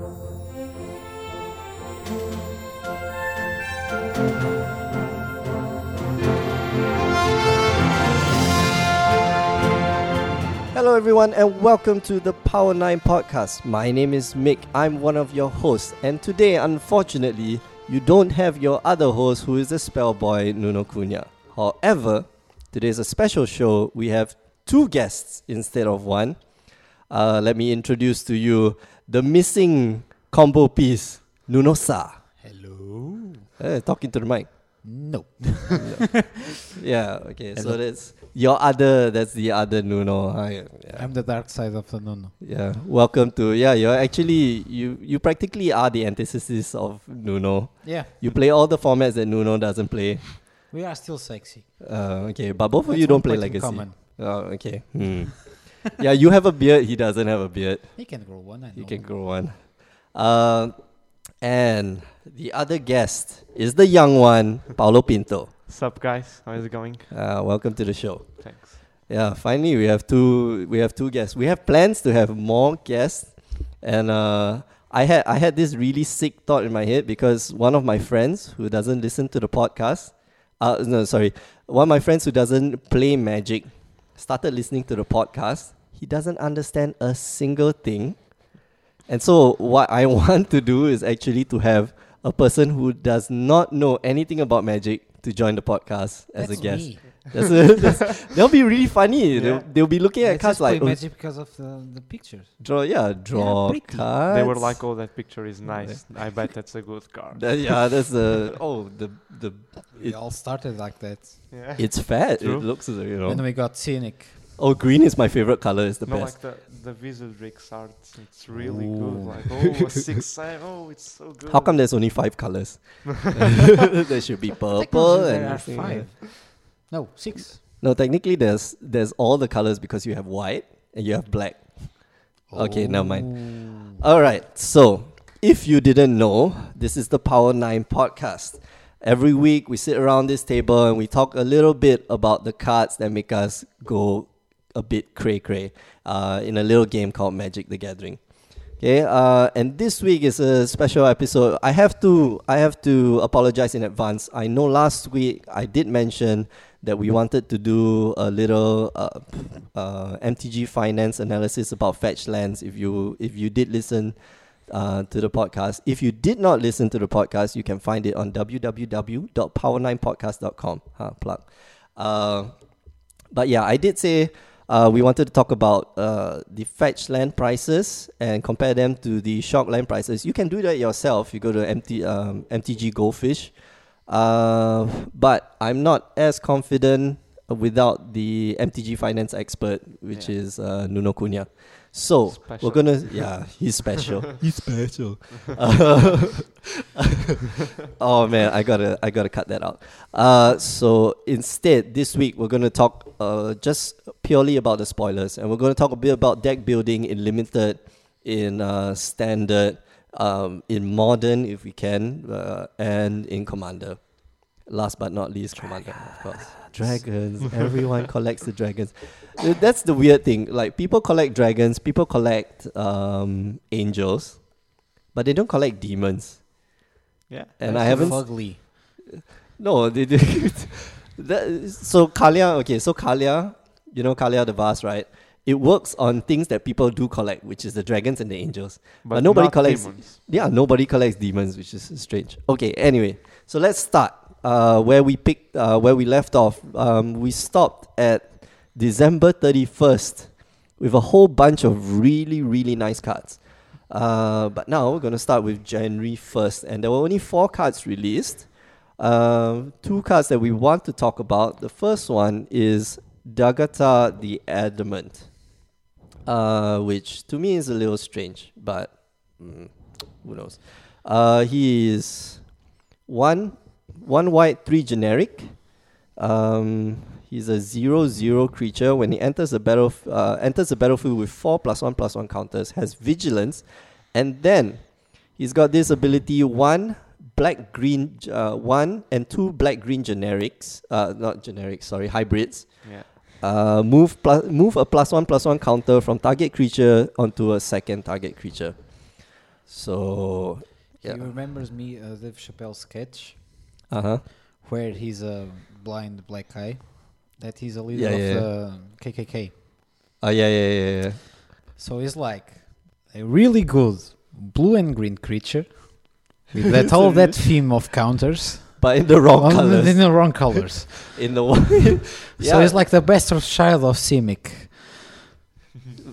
Hello, everyone, and welcome to the Power 9 podcast. My name is Mick. I'm one of your hosts, and today, unfortunately, you don't have your other host who is the spell boy, Nuno Cunha. However, today's a special show. We have two guests instead of one. Uh, let me introduce to you the missing combo piece, Nuno Sa. Hello. Eh, talking to the mic. No. Yeah, okay, so that's your other, that's the other Nuno. Hi, yeah. I'm the dark side of the Nuno. Yeah, welcome to yeah. You're actually you you practically are the antithesis of Nuno. Yeah. You play all the formats that Nuno doesn't play. We are still sexy. Uh, okay, but both of That's you don't play Legacy. common. Oh, okay. Hmm. yeah, you have a beard. He doesn't have a beard. He can grow one. I know. He can grow one. Uh, and the other guest is the young one, Paulo Pinto. Sup guys, how is it going? Uh, welcome to the show. Thanks. Yeah, finally we have two we have two guests. We have plans to have more guests, and uh, I had I had this really sick thought in my head because one of my friends who doesn't listen to the podcast, uh, no sorry, one of my friends who doesn't play Magic, started listening to the podcast. He doesn't understand a single thing, and so what I want to do is actually to have a person who does not know anything about Magic to join the podcast as That's a guest. Me. That's a, that's, they'll be really funny. Yeah. They'll, they'll be looking at I cards just play like oh, magic because of the, the pictures. draw, yeah, draw pretty. cards. They were like, "Oh, that picture is nice. I bet that's a good card." That- yeah, that's the oh the the We It- all started like that. yeah. it's fat. True. It looks uh, you Then know. we got cynic. Oh, green is my favorite color. It's the no, best. like the the Wizardrix art. It's really Ooh. good. Like, oh, a six. Oh, it's so good. How come there's only five colors? there should be purple and there are five. No, six. No, technically there's there's all the colors because you have white and you have black. Okay, never mind. All right. So, if you didn't know, this is the Power 9 podcast. Every week we sit around this table and we talk a little bit about the cards that make us go a bit cray cray uh, in a little game called Magic the Gathering. Okay, uh, and this week is a special episode. I have to I have to apologize in advance. I know last week I did mention that we wanted to do a little uh, uh, MTG finance analysis about fetch lands. If you if you did listen uh, to the podcast, if you did not listen to the podcast, you can find it on www.power9podcast.com. Huh, plug. Uh, but yeah, I did say uh, we wanted to talk about uh, the fetch land prices and compare them to the shock land prices. You can do that yourself. You go to MT, um, MTG Goldfish. Uh, but I'm not as confident without the MTG finance expert, which Yeah. is uh, Nuno Cunha. So Special. we're gonna, yeah, he's special. he's special. Uh, oh man, I gotta, I gotta cut that out. Uh, so instead, this week we're gonna talk uh, just purely about the spoilers, and we're gonna talk a bit about deck building in limited, in uh, standard, um, in modern if we can, uh, and in commander. Last but not least, commander, of course. Dragons. Everyone collects the dragons. That's the weird thing. Like people collect dragons, people collect um, angels, but they don't collect demons. Yeah. And I haven't. Fugly. No, they, they that, so Kaalia, okay, so Kaalia, you know Kaalia the Vast, right? It works on things that people do collect, which is the dragons and the angels. But nobody not collects- demons. Yeah, nobody collects demons, which is strange. Okay, anyway, so let's start uh, where we picked, uh, where we left off. Um, we stopped at December thirty first with a whole bunch of really, really nice cards. Uh, but now we're gonna start with January first, and there were only four cards released. Um, two cards that we want to talk about. The first one is Daghatar the Adamant, uh, which to me is a little strange, but mm, who knows? Uh, he is one one white, three generic. Um, he's a zero zero creature. When he enters the battle, uh, enters the battlefield with four plus one plus one counters, has vigilance, and then he's got this ability one black green uh, one and two black green generics. Uh, not generics, sorry, hybrids. Uh, move plus move a plus one plus one counter from target creature onto a second target creature. So yeah. He remembers me uh, Dave Chappelle sketch Uh huh. where he's a blind black guy. That he's a leader Yeah, of yeah, yeah. the KKK. Oh yeah, yeah, yeah, yeah. So he's like a really good blue and green creature with that all that theme of counters But in the wrong on- colors. in the wrong colors. in the one. yeah. So Yeah. he's like the best of child of Simic.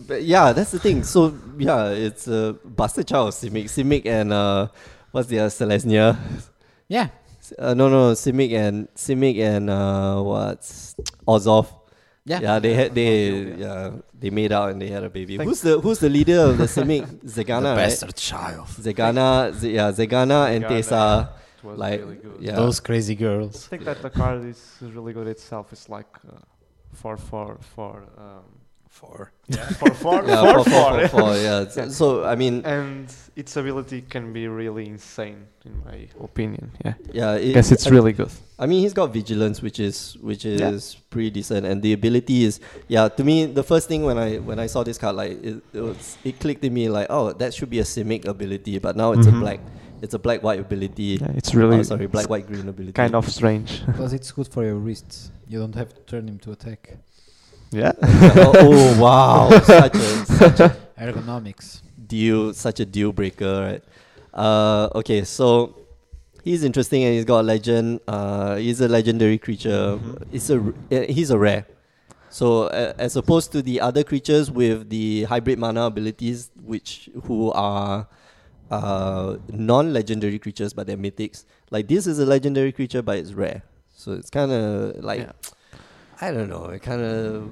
But yeah, that's the thing. So yeah, it's a uh, bastard child of Simic. Simic and uh, what's the other Selesnya? Yeah. Uh, no, no, Simic and Simic and uh, what's Orzhov. Yeah. Yeah, they had they yeah they made out and they had a baby. Thank- Who's the who's the leader of the Simic? Zegana, right? bastard child. Zegana, Z- yeah, Zegana and Zegana, Teysa. It was Like, really good. yeah. Those crazy girls. I girls. think that the card is really good itself. It's like uh, four four four. Um, Four. yeah, four four Yeah, four four, four, four. four, four, yeah. So, Yeah. so I mean, and its ability can be really insane, in my opinion. Yeah, yeah, it, guess it's I- really good. I mean, he's got vigilance, which is which Yeah. is pretty decent, and the ability is yeah. To me, the first thing when I when I saw this card, like it, it was it clicked in me like, oh, that should be a Simic ability, but now it's Mhm. a black, it's a black white ability. Yeah, it's really oh, sorry, black white green ability. kind of strange. Because it's good for your wrists. You don't have to turn him to attack. yeah. oh, oh, wow, such a such a Ergonomics. deal, such a deal breaker, right? Uh, okay, so he's interesting and he's got a legend. Uh, he's a legendary creature. Mhm. It's a r- uh, he's a rare. So uh, as opposed to the other creatures with the hybrid mana abilities, which who are uh, non-legendary creatures but they're mythics, like this is a legendary creature but it's rare. So it's kind of like Yeah. I don't know. It kind of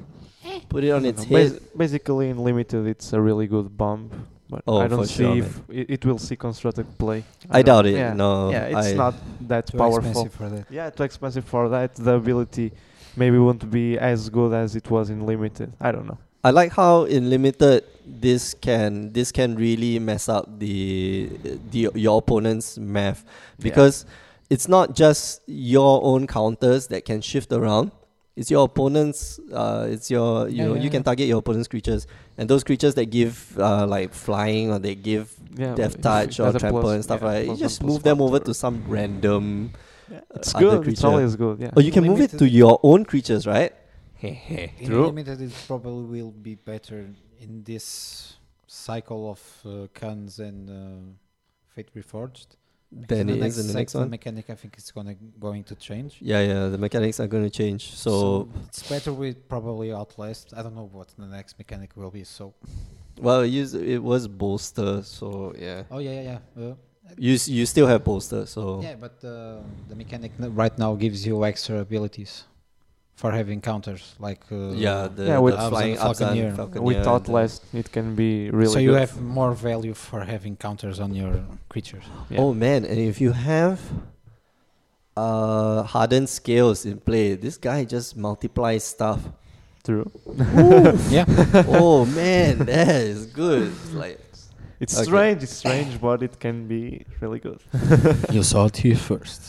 put it on its No, head. bas- basically, in limited, it's a really good bump. But Oh, I don't see sure, if it, it will see constructed play. I don't- doubt it. Yeah. No, yeah, it's I- not that Too powerful. expensive for that. Yeah, too expensive for that. The ability maybe won't be as good as it was in limited. I don't know. I like how in limited this can this can really mess up the the your opponent's math because it's not just your own counters that can shift around. It's your opponent's. Uh, it's your you Yeah, know yeah, you can target your opponent's creatures and those creatures that give uh, like flying or they give Yeah, death touch or trample plus- and stuff yeah, like that. You just move them over to- some random. Yeah, uh, It's other good. It's creature. always good. Yeah. Oh, you can move it to your own creatures, right? In True. limited, it probably will be better in this cycle of uh, Khans and uh, Fate Reforged. Then In the is the next one. mechanic, I think it's gonna going to change. Yeah, yeah. The mechanics are going to change. So it's better with probably Outlast. I don't know what the next mechanic will be. So Well, it, used, it was bolster, so yeah. oh yeah yeah yeah. Uh, You you still have bolster, so Yeah, but uh, the mechanic right now gives you extra abilities for having counters like uh, yeah, the, Yeah, with Abzan flying Falconer. Abzan, Falconer, With and Outlast, it can be really so you good. have more value for having counters on your creatures. Yeah. Oh man, and if you have uh hardened scales in play, this guy just multiplies stuff. True. yeah, oh man, that is good. It's like It's Okay. strange. It's strange, but it can be really good. you saw it here first.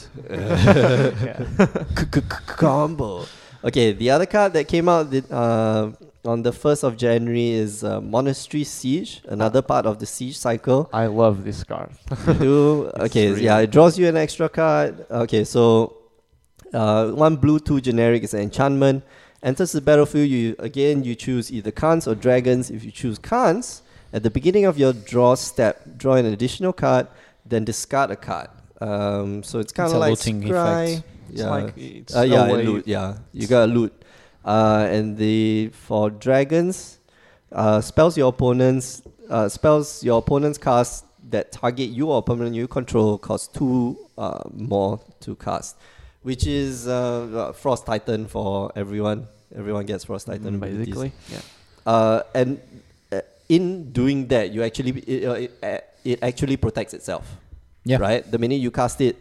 combo. Okay, the other card that came out the- uh, on the first of January is uh, Monastery Siege, another part of the siege cycle. I love this card. You do okay, really yeah, it draws you an extra card. Okay, so uh, one blue, two generic is an enchantment. Enters the battlefield, you again you choose either Khans or dragons. If you choose Khans, at the beginning of your draw step, draw an additional card, then discard a card. Um, so it's kind of like looting scry. effect. It's Yeah, like it's uh, yeah, loot. Yeah, you got loot. Uh, and the for dragons, uh, spells your opponents uh, spells your opponent's cast that target you or permanent you control cost two uh, more to cast, which is uh, uh, Frost Titan for everyone. Everyone gets Frost Titan Mm, basically. Yeah. Uh, and uh, in doing that, you actually it, uh, it, it actually protects itself. Yeah. Right. The minute you cast it,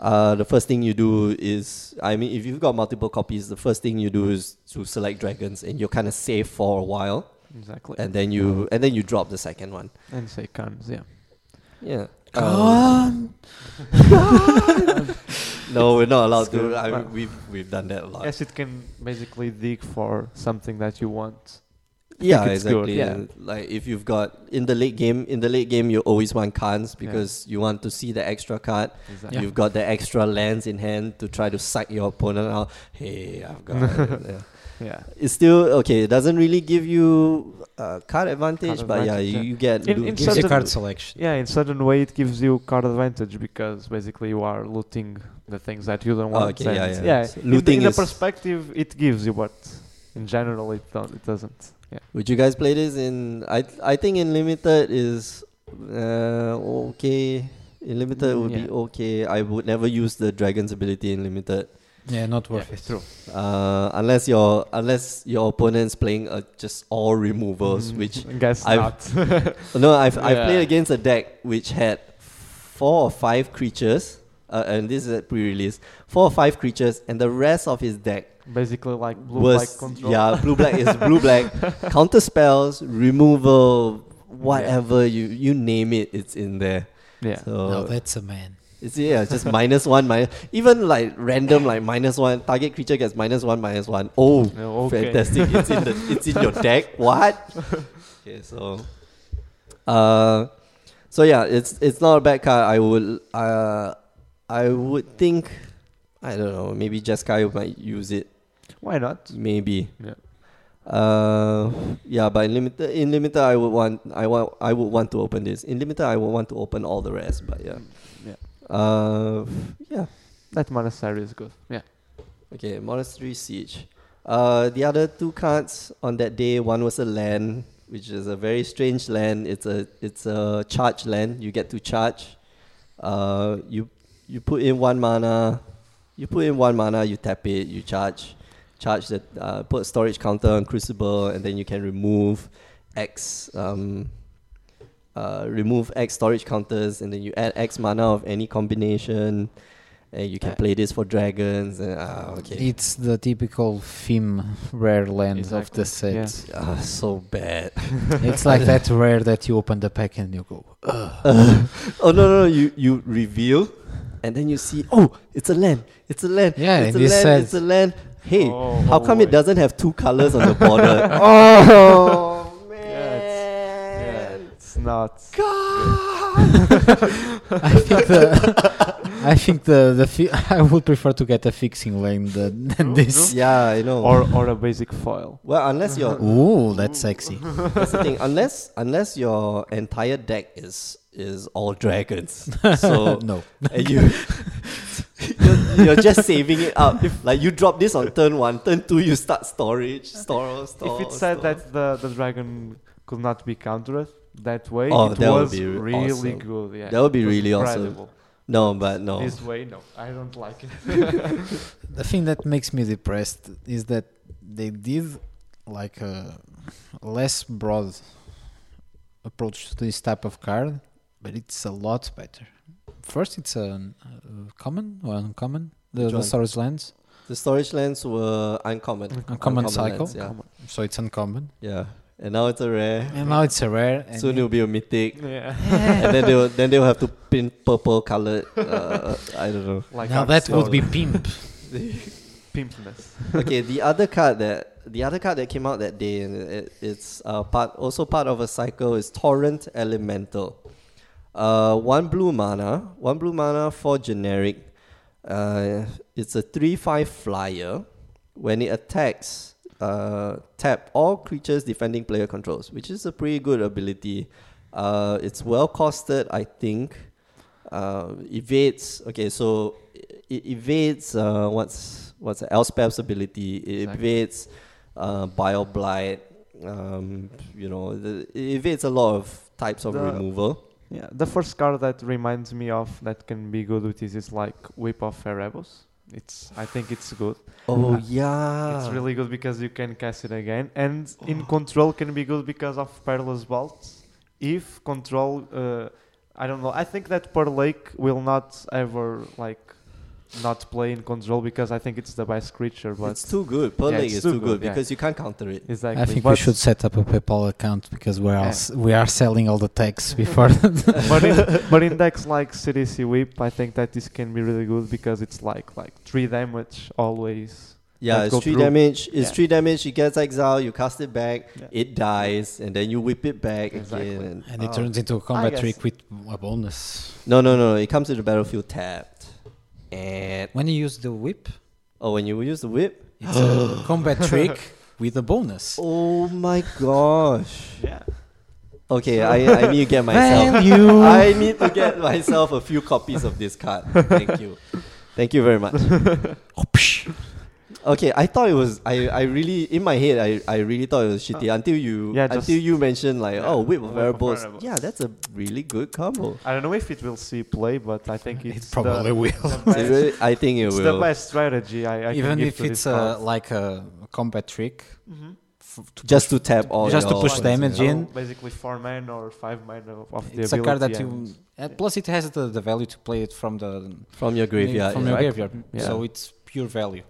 uh, the first thing you do is, I mean, if you've got multiple copies, the first thing you do is to select dragons, and you're kind of safe for a while, Exactly. and then you and then you drop the second one. And say Khans. Yeah. Yeah. Come Um, no, we're not allowed It's to. I mean, we've we've done that a lot. Yes, it can basically dig for something that you want. Yeah, it's good, exactly. yeah. Like if you've got in the late game, in the late game, you always want Khans because you want to see the extra card. Exactly. You've got the extra lands in hand to try to psych your opponent out. Hey, I've got. it. yeah. Yeah. It's still okay. It doesn't really give you uh, card advantage, Card but advantage, yeah, yeah. you, you get. In- in Gives you certain- card selection. Yeah, in certain way it gives you card advantage because basically you are looting the things that you don't Oh, want. okay, yeah, yeah. yeah. So in, looting the, in is- the perspective it gives you, but in general it don't, it doesn't. Yeah. Would you guys play this in? I I think in limited is uh, okay. In limited Mm, would be okay. I would never use the dragon's ability in limited. Yeah, not worth Yeah, it. true. Uh, unless your unless your opponent's playing uh, just all removals, Mm, which guess I've- not. no, I've I've played against a deck which had four or five creatures, uh, and this is a pre-release. Four or five creatures, and the rest of his deck basically like blue was black control. yeah blue black is blue black. Counter spells removal whatever you you name it it's in there. Yeah. so No, that's a man. it's yeah just minus one minus even like random like minus one target creature gets minus one minus one. Oh No, okay. fantastic. It's in the it's in your deck? What? Okay so uh so yeah it's it's not a bad card. I would uh i would think i don't know maybe jeskai might use it Why not? maybe Yeah. uh yeah but in limited in limited i would want i want i would want to open this in limited i would want to open all the rest but yeah Yeah. uh yeah That monastery is good. Yeah. Okay, Monastery Siege. Uh, the other two cards on that day, one was a land, which is a very strange land. It's a it's a charge land. You get to charge. Uh, you you put in one mana. You put in one mana. You tap it. You charge. Charge the uh, put storage counter on Crucible, and then you can remove X. Um, uh, remove X storage counters, and then you add X mana of any combination. And you can Yeah. play this for dragons. And, ah, okay. It's the typical theme rare land of the set. yeah. Ah, so bad. it's like that rare that you open the pack and you go, oh no, no, no! You you reveal, and then you see, oh, it's a land. It's a land. Yeah, it's and a land. says- It's a land. Hey, Oh, how oh come it boy. doesn't have two colors on the border? oh man! Yeah, It's not. I think the I think the the fi- I would prefer to get a fixing lane than, than this. Yeah, I know. Or or a basic foil. well, unless your Ooh, that's sexy. that's the thing. Unless unless your entire deck is is all dragons. So no. and you you're, you're just saving it up. like you drop this on turn one, turn two you start storage, store, store. if it said store. that the, the dragon could not be countered that way, Oh, it that would be really awesome. good. Yeah, That would be It was really awesome. no, but no. This way, no, I don't like it. The thing that makes me depressed is that they did like a less broad approach to this type of card, but it's a lot better. First, it's a uh, common or uncommon. The, the storage lands, The storage lands were uncommon. Uncommon cycle? lands, yeah. so it's uncommon. yeah. And now it's a rare. And now it's a rare. And Soon it'll be a mythic. yeah, and then they'll then they'll have to pin purple colored. Uh, I don't know. like now that would be soul. pimp. pimpness. okay, the other card that the other card that came out that day, and it, it's uh, part also part of a cycle is Torrent Elemental. Uh, one blue mana, one blue mana for generic. Uh, it's a three-five flyer. When it attacks, uh, tap all creatures defending player controls, which is a pretty good ability. Uh, it's well costed, I think. Uh, evades. Okay, so it evades. Uh, what's what's Elspeth's ability? It Exactly. evades uh, Bile Blight. Um, you know, the, it evades a lot of types of The- removal. Yeah, the first card that reminds me of that can be good with this is like Whip of Erebos. It's I think it's good. Oh Uh, yeah, It's really good because you can cast it again, and in control can be good because of Perilous Vaults. If control, uh, I don't know. I think that Pearl Lake will not ever like not play in control because I think it's the best creature. But it's too good. Pearl Yeah, it's is too too good, good, yeah. because you can't counter it. exactly. I think but we should set up a PayPal account because we're all Yeah. s- we are selling all the tags before. but in but in decks like CDC Whip, I think that this can be really good because it's like like three damage always Yeah, it's three through. damage. It's Yeah. three damage. It gets exiled. You cast it back. Yeah. It dies, and then you whip it back Exactly. again. And, And it ah. turns into a combat trick with a bonus. No, no, no. It comes to the battlefield tapped, and When you use the whip, oh, when you use the whip. it's a combat trick with a bonus. Oh my gosh. Yeah. Okay, I, I need to get myself. Value. I need to get myself a few copies of this card. Thank you. Thank you very much. Okay, I thought it was I, I really in my head I, I really thought it was shitty until you Yeah, until just- you mentioned like yeah, oh whip of whip variables. variables. Yeah, that's a really good combo. I don't know if it will see play, but I think it's It probably the, will. the best, really- I think it it's will. the best strategy. I, I Even give if to it's this uh, like a combat trick, Mhm. to Just to tap all Just to push points, damage yeah. in. So basically four mana or five mana of, of the it's a card that you. and- Uh, plus, it has the, the value to play it from the from your graveyard. From yeah. your Right. graveyard. Yeah. So it's pure value.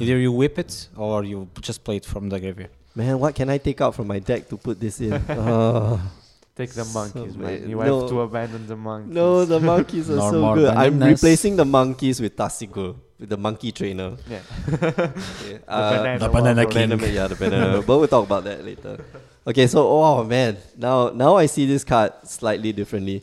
Either you whip it or you just play it from the graveyard. Man, what can I take out from my deck to put this in? Oh. Take the So monkeys, man. You No. have to abandon the monkeys. No, the monkeys are so good. I'm bananas. replacing the monkeys with Tasigur, with the monkey trainer. Yeah. Okay, The uh, banana the banana king. Banana, yeah, the banana. but we'll talk about that later. Okay, so oh man, now now I see this card slightly differently.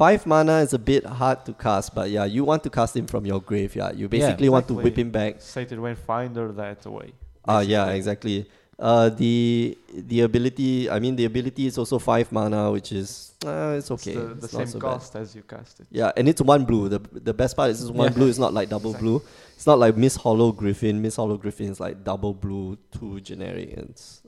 Yeah. Five mana is a bit hard to cast, but yeah, you want to cast him from your graveyard. You basically want to whip him back. Satyr Wayfinder that away. Ah, yeah, exactly. Uh, the the ability. I mean, the ability is also five mana, which is uh, it's okay. It's the, the It's same so bad. cost as you cast it. Yeah, and it's one blue. The the best part is it's one Yeah. blue. It's not like double Exactly. blue. It's not like Misthollow Griffin. Misthollow Griffin is like double blue, two generic. It's,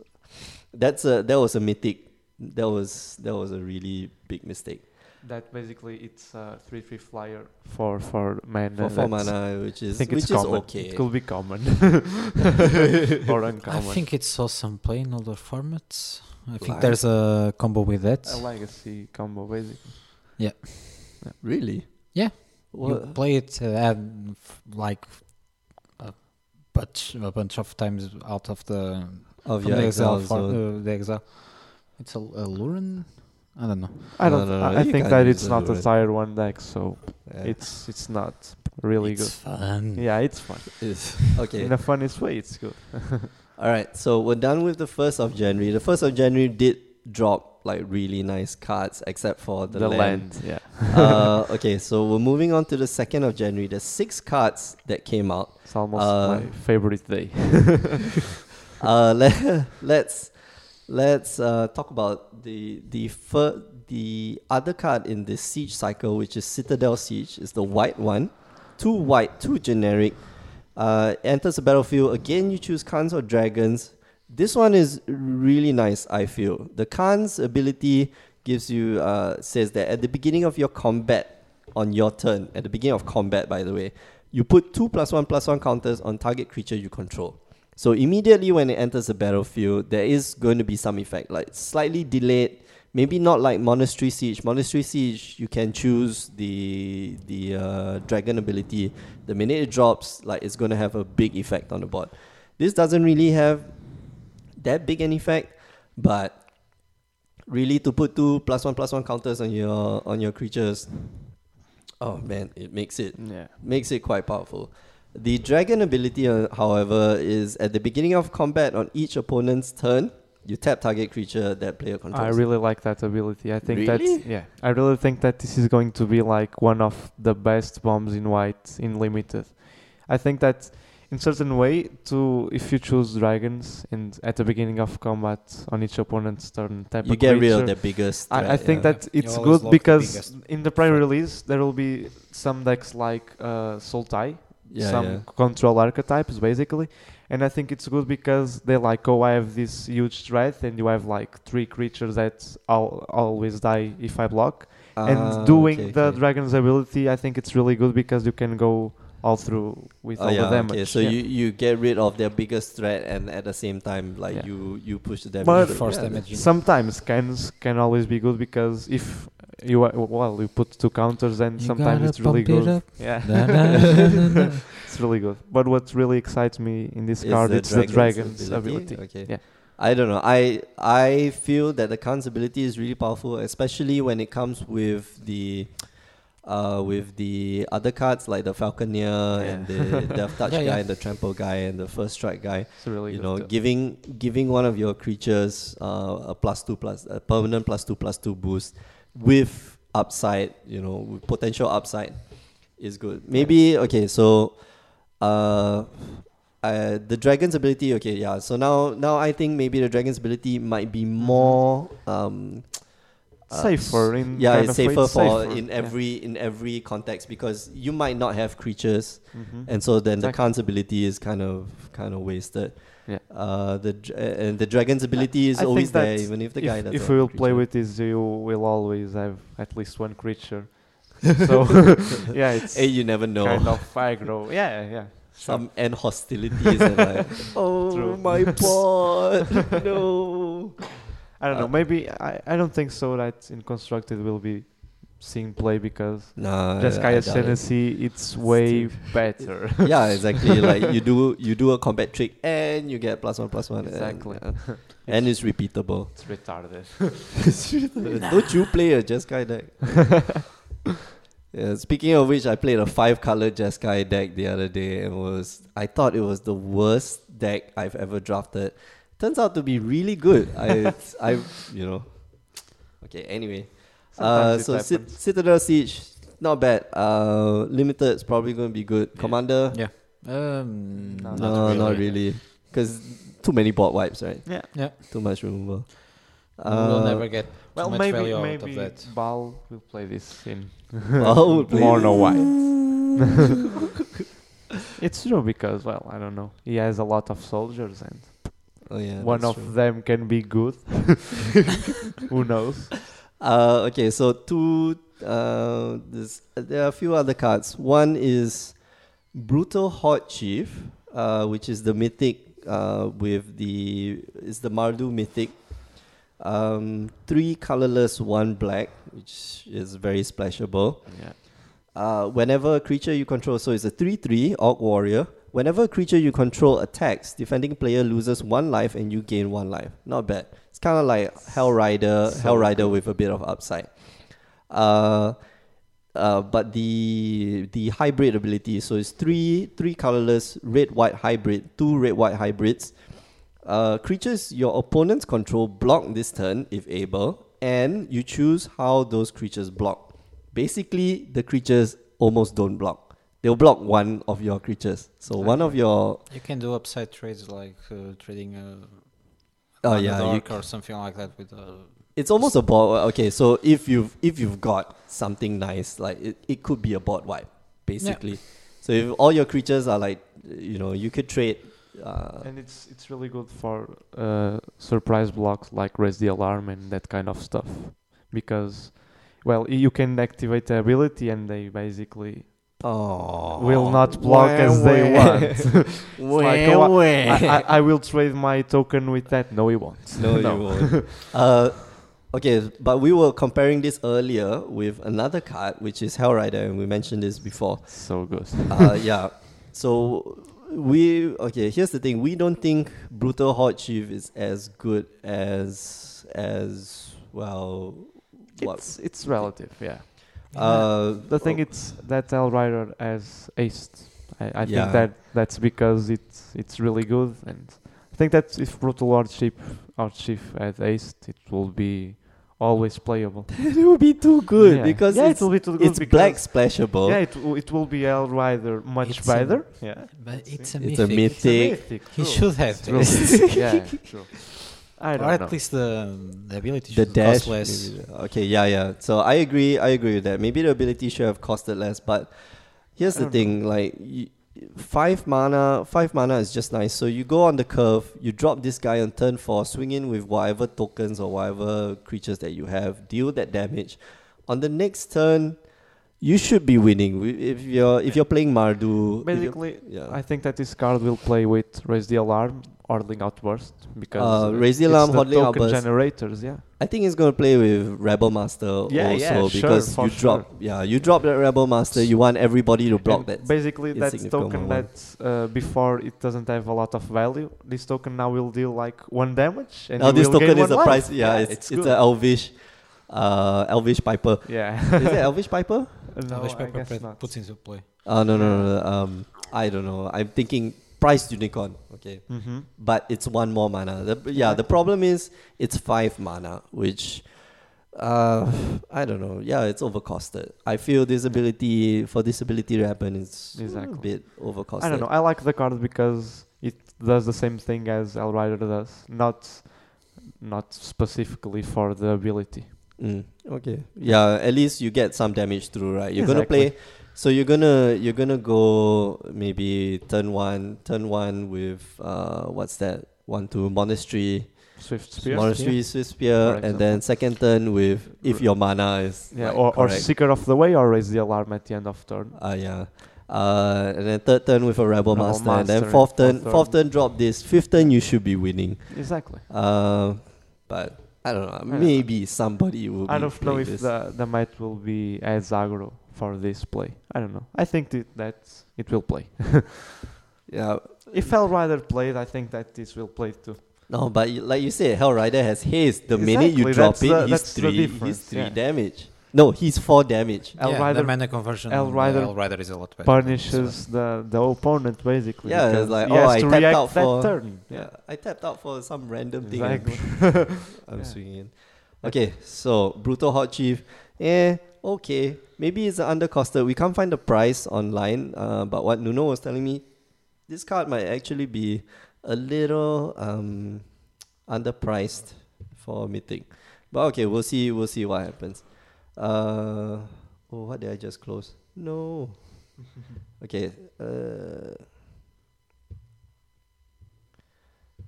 that's a that was a mythic. That was that was a really big mistake. That basically it's a three three flyer for for mana. For four that's- mana, which I is think which it's is common. okay. It could be common or I think it saw some play in other formats. I think there's a combo with that. a legacy combo basically. Yeah. Really? Yeah. What? You play it uh, and f- like a bunch, a bunch of times out of the, of your the exile. exile For, uh, the exile. It's a, a Luren? I don't know. I don't. no, no, I, I think that it's not a Luren. tier one deck, so Yeah. it's it's not really good. it's good. fun. Yeah, it's fun. It's- okay. In a funniest way, it's good. All right, so we're done with the first of January. The first of January did drop like really nice cards, except for the, The, land. land. yeah. uh, okay, so we're moving on to the second of January. There's six cards that came out. It's almost Uh, my favorite day. Uh, let, let's let's uh, talk about the the fir- the other card in this siege cycle, which is Citadel Siege. Is the white one, two white, two generic. Uh, enters the battlefield again. You choose Khans or dragons. This one is really nice. I feel the Khan's ability gives you uh, says that at the beginning of your combat on your turn, at the beginning of combat, by the way, you put two plus one plus one counters on target creature you control. So immediately when it enters the battlefield, there is going to be some effect, like slightly delayed. Maybe not like Monastery Siege. Monastery Siege, you can choose the the uh, dragon ability. The minute it drops, like it's going to have a big effect on the board. This doesn't really have that big an effect, but really to put two plus one plus one counters on your on your creatures, oh man, it makes it yeah. makes it quite powerful. The dragon ability, uh, however, is at the beginning of combat on each opponent's turn, you tap target creature that player controls. I really like that ability. I think Really? that yeah, I really think that this is going to be like one of the best bombs in white in limited. I think that in certain way to if you choose dragons and at the beginning of combat on each opponent's turn tap you a get rid of the biggest. I, I think yeah. that it's good lock the because in the pre-release there will be some decks like uh, Sultai, Yeah, some yeah. control archetypes basically, and I think it's good because they like oh I have this huge threat and you have like three creatures that al- always die if I block, Ah, and doing okay, the okay. dragon's ability I think it's really good because you can go all through with Oh, all yeah, the damage. Okay, so yeah. you, you get rid of their biggest threat, and at the same time, like Yeah. you you push the damage. But- through. Force Yeah, damage sometimes cans can always be good because if you uh, well you put two counters and You sometimes it's really pump it good. Yeah. Da, da, da, da, da. It's really good. But what really excites me in this Is card the it's the dragon's dragon's ability. Okay. Yeah. I don't know. I I feel that the Khan's ability is really powerful, especially when it comes with the uh, with the other cards like the Falconer and the Death Touch Yeah, guy yeah. and the Trample guy and the First Strike guy. It's really you good know, too. giving giving one of your creatures uh, a plus two plus a permanent plus two plus two boost with upside, you know, with potential upside is good. Maybe okay, so uh, uh the dragon's ability, okay, yeah. So now now I think maybe the dragon's ability might be more um uh, safer in yeah, kind it's of safer for safer, in yeah. every in every context because you might not have creatures Mhm. and so then the Exactly. Khan's ability is kind of kind of wasted. Yeah. Uh, the uh, and the dragon's ability is I always there, even if the if, guy doesn't. if we will play with this, you will always have at least one creature. so yeah, it's hey, you never know. kind of aggro. Yeah, yeah. sure. Some end hostilities and like, oh True. my god, no. I don't know. uh, Maybe I, I don't think so that in constructed will be seeing play because Nah, just I Gaia doubt it. It's way better. yeah, exactly. like you do you do a combat trick and you get plus one plus one. and, Exactly. yeah. and it's repeatable. it's retarded. Don't you play a Jeskai deck? yeah, speaking of which, I played a five color Jeskai deck the other day and was I thought it was the worst deck I've ever drafted. Turns out to be really good. I I you know. Okay, anyway. Uh, Sometimes it so Cit- Citadel Siege, not bad. Uh, limited is probably going to be good. Yeah. Commander, Yeah. Um, No, not no, really. not really, because too many board wipes, right? yeah. Yeah. Too much removal. we will Uh, never get Well, too much maybe value out maybe of that. Bal will play this in Bal will play Mono this. White. It's true because well, I don't know. He has a lot of soldiers and Oh yeah, one of true. them can be good. Who knows? Uh, okay, so two. Uh, there are a few other cards. One is Brutal Hordechief, uh, which is the mythic uh, with the is the Mardu mythic. Um, three colorless, one black, which is very splashable. Yeah. Uh, whenever a creature you control, so it's a 3 3 Orc Warrior. Whenever a creature you control attacks, defending player loses one life and you gain one life. Not bad. Kind of like Hellrider, So Hellrider good. with a bit of upside. Uh, uh, but the the hybrid ability, so it's three three colorless red white hybrid, two red white hybrids. Uh, creatures your opponents control block this turn if able, and you choose how those creatures block. Basically, the creatures almost don't block. They'll block one of your creatures. So one of your You can do upside trades like uh, trading a oh mana yeah, you, dark or something like that with a it's almost a board Okay, so if you've if you've got something nice, like it, it could be a board wipe, basically. So if all your creatures are like, you know, you could trade. Uh, And it's it's really good for uh, surprise blocks like raise the alarm and that kind of stuff because well you can activate the ability and they basically oh, will not block as they want. like, oh, wah. I, I, I will trade my token with that. No, he won't. No, you won't. uh, okay, but we were comparing this earlier with another card, which is Hellrider, and we mentioned this before. So good. uh, yeah. So we okay. Here's the thing: we don't think Brutal Hordechief is as good as as well. What? It's it's relative, yeah. Uh, The thing it's that L Rider has aced. I, I Yeah. think that that's because it's it's really good, and I think that if Brutal Lordship Archchief had aced, it will be always playable. it will be too good yeah. because yeah, it's it will be too good it's black splashable. Yeah, it, w- it will be L Rider much It's a- better. yeah, but it's a It's a mythic. It's a mythic. He should have True. this. yeah, true. I or don't at know. least the, the ability the should dash cost less. maybe. okay yeah yeah. So i agree i agree with that. Maybe the ability should have costed less but here's I the don't thing like y five mana five mana is just nice. So you go on the curve you drop this guy on turn four swing in with whatever tokens or whatever creatures that you have deal that damage. On the next turn you should be winning. Wi- if you're if you're playing mardu if you're- Basically, yeah. I think that this card will play with Raise the Alarm, Hordeling Outburst, because Uh, uh, Raise the it's Alarm, the token Outburst. generators, yeah. I think it's gonna play with Rabblemaster Yeah, also yeah, sure, because for you drop yeah you drop that Rebel Master you want everybody to block And that Basically, that token that uh, before it doesn't have a lot of value. This token now will deal like one damage, and now this will token gain is a one price life. yeah, it's it's, good. a Elvish uh Elvish Piper yeah. is it Elvish Piper Uh, no, Elvish I Pepper guess Pet not. puts into play. Oh no, no, no, no. Um, I don't know. I'm thinking Prized Unicorn. Okay, Mm-hmm. but it's one more mana. The, yeah, the problem is it's five mana, which uh, I don't know. Yeah, it's overcosted. I feel this ability for this ability to happen is Exactly. a bit overcosted. I don't know. I like the card because it does the same thing as El Rider does, not not specifically for the ability. Mm, okay. Yeah, at least you get some damage through, right? You're gonna play. So you're gonna you're gonna go maybe turn one, turn one with uh, what's that? One two monastery, Swiftspear. monastery swift For spear, and then second turn with if your mana is Yeah, like, or, or correct. Seeker of the Way, or raise the alarm at the end of turn. Uh, yeah. Uh, and then third turn with a rebel, Rabblemaster, and then Master, fourth turn, fourth fourth turn. turn drop this, fifth turn you should be winning. Exactly. Uh, but I don't know. don't know. Maybe somebody will. I don't know if this. the the might will be as aggro for this play. I don't know. I think that, that it will play. yeah. if El Rider played, I think that this will play too. No, but y- like you said, Hell Rider has haste. The minute you drop that's it, the- he's that's the three. he's three yeah. damage. No, he's four damage. El yeah, Rider the mana conversion. El Rider El Rider is a lot better. than Punishes the the opponent basically. Yeah, it's like, he oh, has I to tapped react out that for- turn. Yeah, I tapped out for some random thing. I'm Yeah. swinging in. Okay, so Brutal Hordechief. Eh, okay. Maybe it's undercosted. We can't find the price online. Uh, but what Nuno was telling me, this card might actually be a little um underpriced for mythic. But okay, we'll see. We'll see what happens. Uh, oh, what did I just close? No. okay. Uh.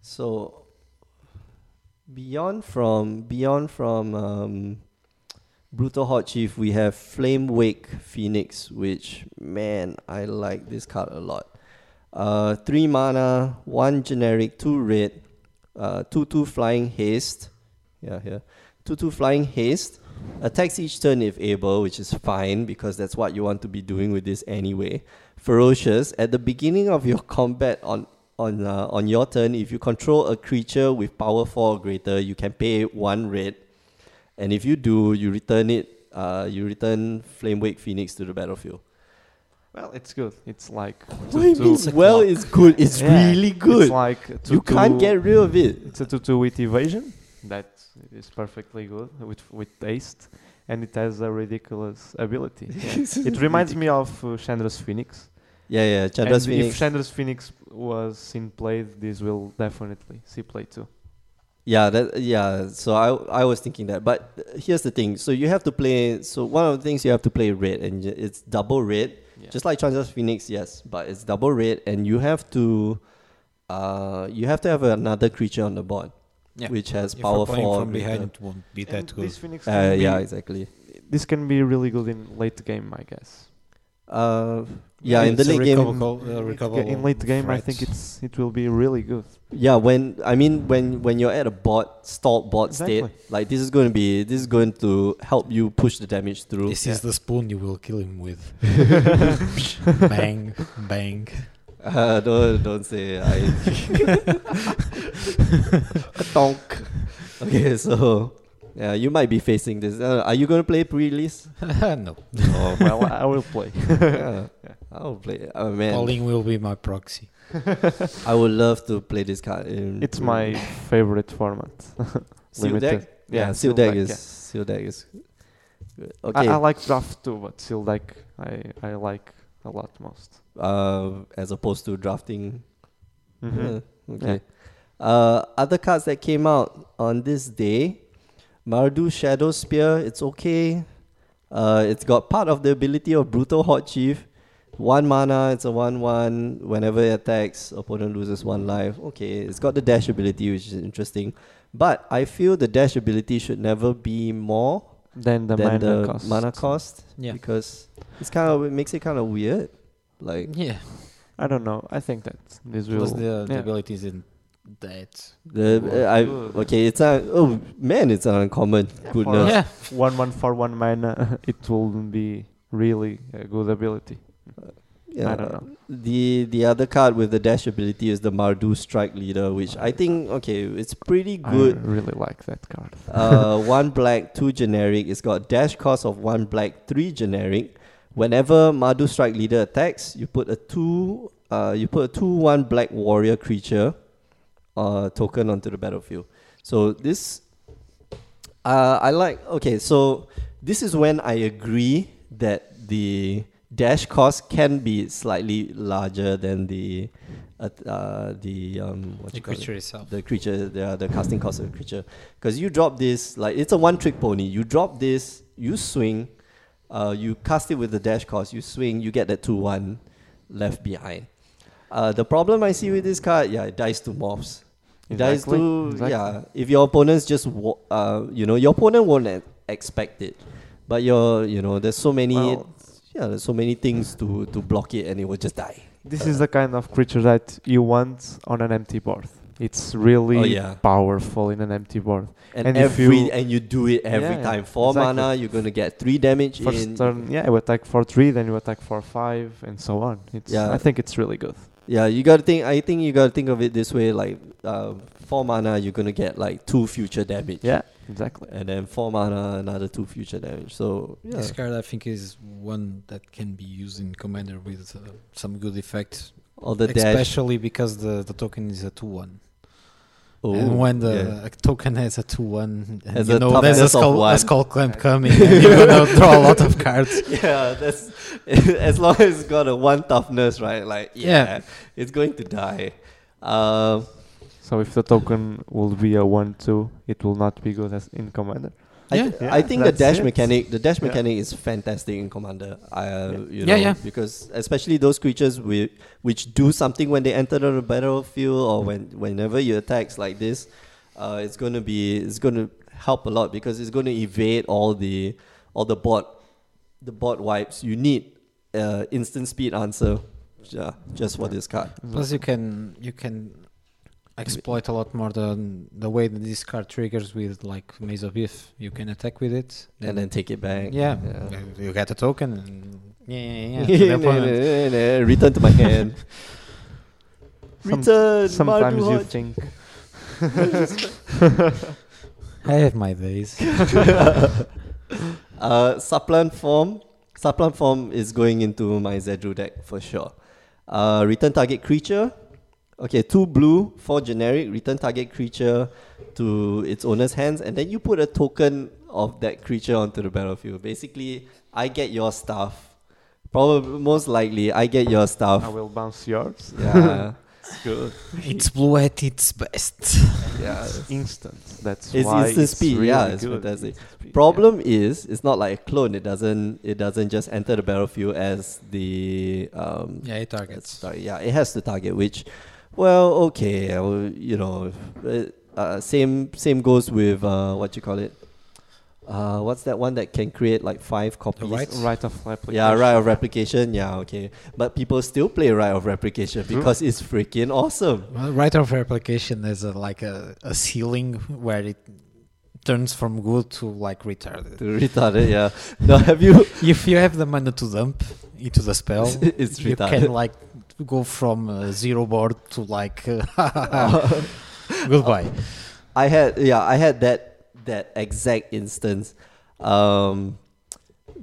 So beyond from beyond from um, Brutal Hordechief we have Flamewake Phoenix which man i like this card a lot. Uh, three mana one generic two red uh, two two flying haste. Yeah here two two flying haste. Attacks each turn if able which is fine because that's what you want to be doing with this anyway. Ferocious. At the beginning of your combat on on uh, on your turn if you control a creature with power 4 or greater you can pay one red and if you do you return it uh, you return Flamewake Phoenix to the battlefield Well, it's good. It's like what do you two- It's well clock. it's good it's Yeah, really good It's like you can't get rid of it It's a two-two with evasion that is perfectly good with with haste, and it has a ridiculous ability. Yeah. it reminds me of uh, Chandra's Phoenix. yeah yeah Chandra's and phoenix if Chandra's Phoenix was in play, this will definitely see play too. Yeah, that yeah. So I I was thinking that, but uh, here's the thing. So you have to play. So one of the things you have to play red, and it's double red, Yeah. just like Chandra's Phoenix. Yes, but it's double red, and you have to, uh, you have to have another creature on the board, Yeah. which has If power you're four. from behind, it won't be And that good. This Phoenix Uh, can yeah, exactly. this can be really good in late game, I guess. Uh, yeah, in the late game. recoverable- uh, Late ga- recoverable in late game, I think it's it will be really good. Yeah, when I mean when when you're at a bot stalled board state, like this is going to be this is going to help you push the damage through. This is the spoon you will kill him with. bang, bang. Uh, don't don't say I. Donk. Okay, so yeah, you might be facing this. Uh, are you gonna play pre-release? no. oh, well, I will play. yeah, I'll play. Oh man, Pauling will be my proxy. I would love to play this card. In It's my favorite format. seal limited. deck. Yeah, Yeah, seal seal deck deck, is yeah. seal deck is good. I, Okay, I like draft too, but seal deck I, I like a lot most. uh, as opposed to drafting. Mhm. Yeah, okay. Uh, other cards that came out on this day, Mardu Shadowspear. It's okay. Uh, it's got part of the ability of Brutal Hordechief. One mana, it's a one-one. Whenever it attacks, opponent loses one life. Okay, it's got the dash ability, which is interesting. But I feel the dash ability should never be more Then the than mana the cost. mana cost. Yeah. Because it's kind of it makes it kind of weird. Like Yeah. I don't know. I think that this will. Plus the, the yeah. ability isn't that. the uh, I okay, it's a oh man, it's an uncommon. Goodness. Yeah. one one for one mana, it will be really a good ability. Yeah. I don't know. The the other card with the dash ability is the Mardu Strikeleader, which I think okay, it's pretty good. I really like that card. uh, one black, two generic. It's got dash cost of one black, three generic. Whenever Mardu Strikeleader attacks, you put a two. Uh, you put a two one black warrior creature, uh, token onto the battlefield. So this, uh, I like. Okay, so this is when I agree that the dash cost can be slightly larger than the, uh, uh the um what The you call it? creature itself. the creature, the, the casting cost of the creature. Because you drop this, like it's a one trick pony. You drop this, you swing, uh, you cast it with the dash cost, you swing, you get that 2 1 left behind. Uh, the problem I see with this card, yeah, it dies to morphs. It dies to, exactly. yeah, if your opponents just, wa- uh, you know, your opponent won't expect it. But your, you know, there's so many, Well, yeah, there's so many things to, to block it and it will just die. This is the kind of creature that you want on an empty board. It's really Oh, yeah. powerful in an empty board. And, And if every you- and you do it every yeah, time. Four exactly. mana, you're gonna get three damage First in. turn, yeah, you attack for three, then you attack for five, and so on. It's, Yeah. I think it's really good. Yeah, you gotta think. I think you gotta think of it this way: like uh, four mana, you're gonna get like two future damage. Yeah, exactly. And then four mana, another two future damage. So yeah, This card, I think, is one that can be used in Commander with uh, some good effect, all the dash. especially because the, the token is a 2 1. Oh, and when the yeah. token has a 2 1, Has you a know there's a skull, a skull clamp coming, and you're gonna draw a lot of cards. yeah, that's as long as it's got a one toughness, right? Like yeah, Yeah. it's going to die. Um, So if the token will be a one-two, it will not be good as in Commander. I, Yeah. th- Yeah, I think the dash it. mechanic, the dash Yeah. mechanic is fantastic in Commander. Uh, Yeah. you Yeah, know, yeah. because especially those creatures with which do something when they enter the battlefield or when whenever you attacks like this, uh, it's going to be it's going to help a lot because it's going to evade all the all the bot the bot wipes. You need uh, instant speed answer, yeah, just for this card. Plus, you can you can exploit a lot more the the way that this card triggers with like Maze of Ith. You can attack with it, And then take it back. yeah, Yeah. you get a token, and yeah, yeah, yeah. to the opponent. Return to my hand. Some- Return. Sometimes Mardu you Hodge. think I have my days. Uh, supplant form. Supplant form is going into my Zedruu deck for sure. Uh, return target creature. Okay, two blue, four generic. Return target creature to its owner's hands, and then you put a token of that creature onto the battlefield. Basically, I get your stuff. Probably, most likely, I get your stuff. I will bounce yours. Yeah, it's good. it's blue at its best. Yeah, Instant. That's It's why instant it's speed, Really yeah, it's good. fantastic. Instant speed, yeah. Problem is, it's not like a clone. It doesn't. It doesn't just enter the battlefield as the um. Yeah, it targets. tar- yeah, it has to target. Which, well, okay, I will- you know, uh, uh, same same goes with uh, what you call it. Uh, what's that one that can create like five copies? right? Rite of replication. Yeah, rite of replication. Yeah, okay. But people still play rite of replication True. because it's freaking awesome. Well, rite of replication is a, like a, a ceiling where it turns from good to like retarded. To retarded, yeah. No, have you? if you have the mana to dump into the spell, it's you retarded. can like go from uh, zero board to like uh, goodbye. I had yeah, I had that that exact instance. Um,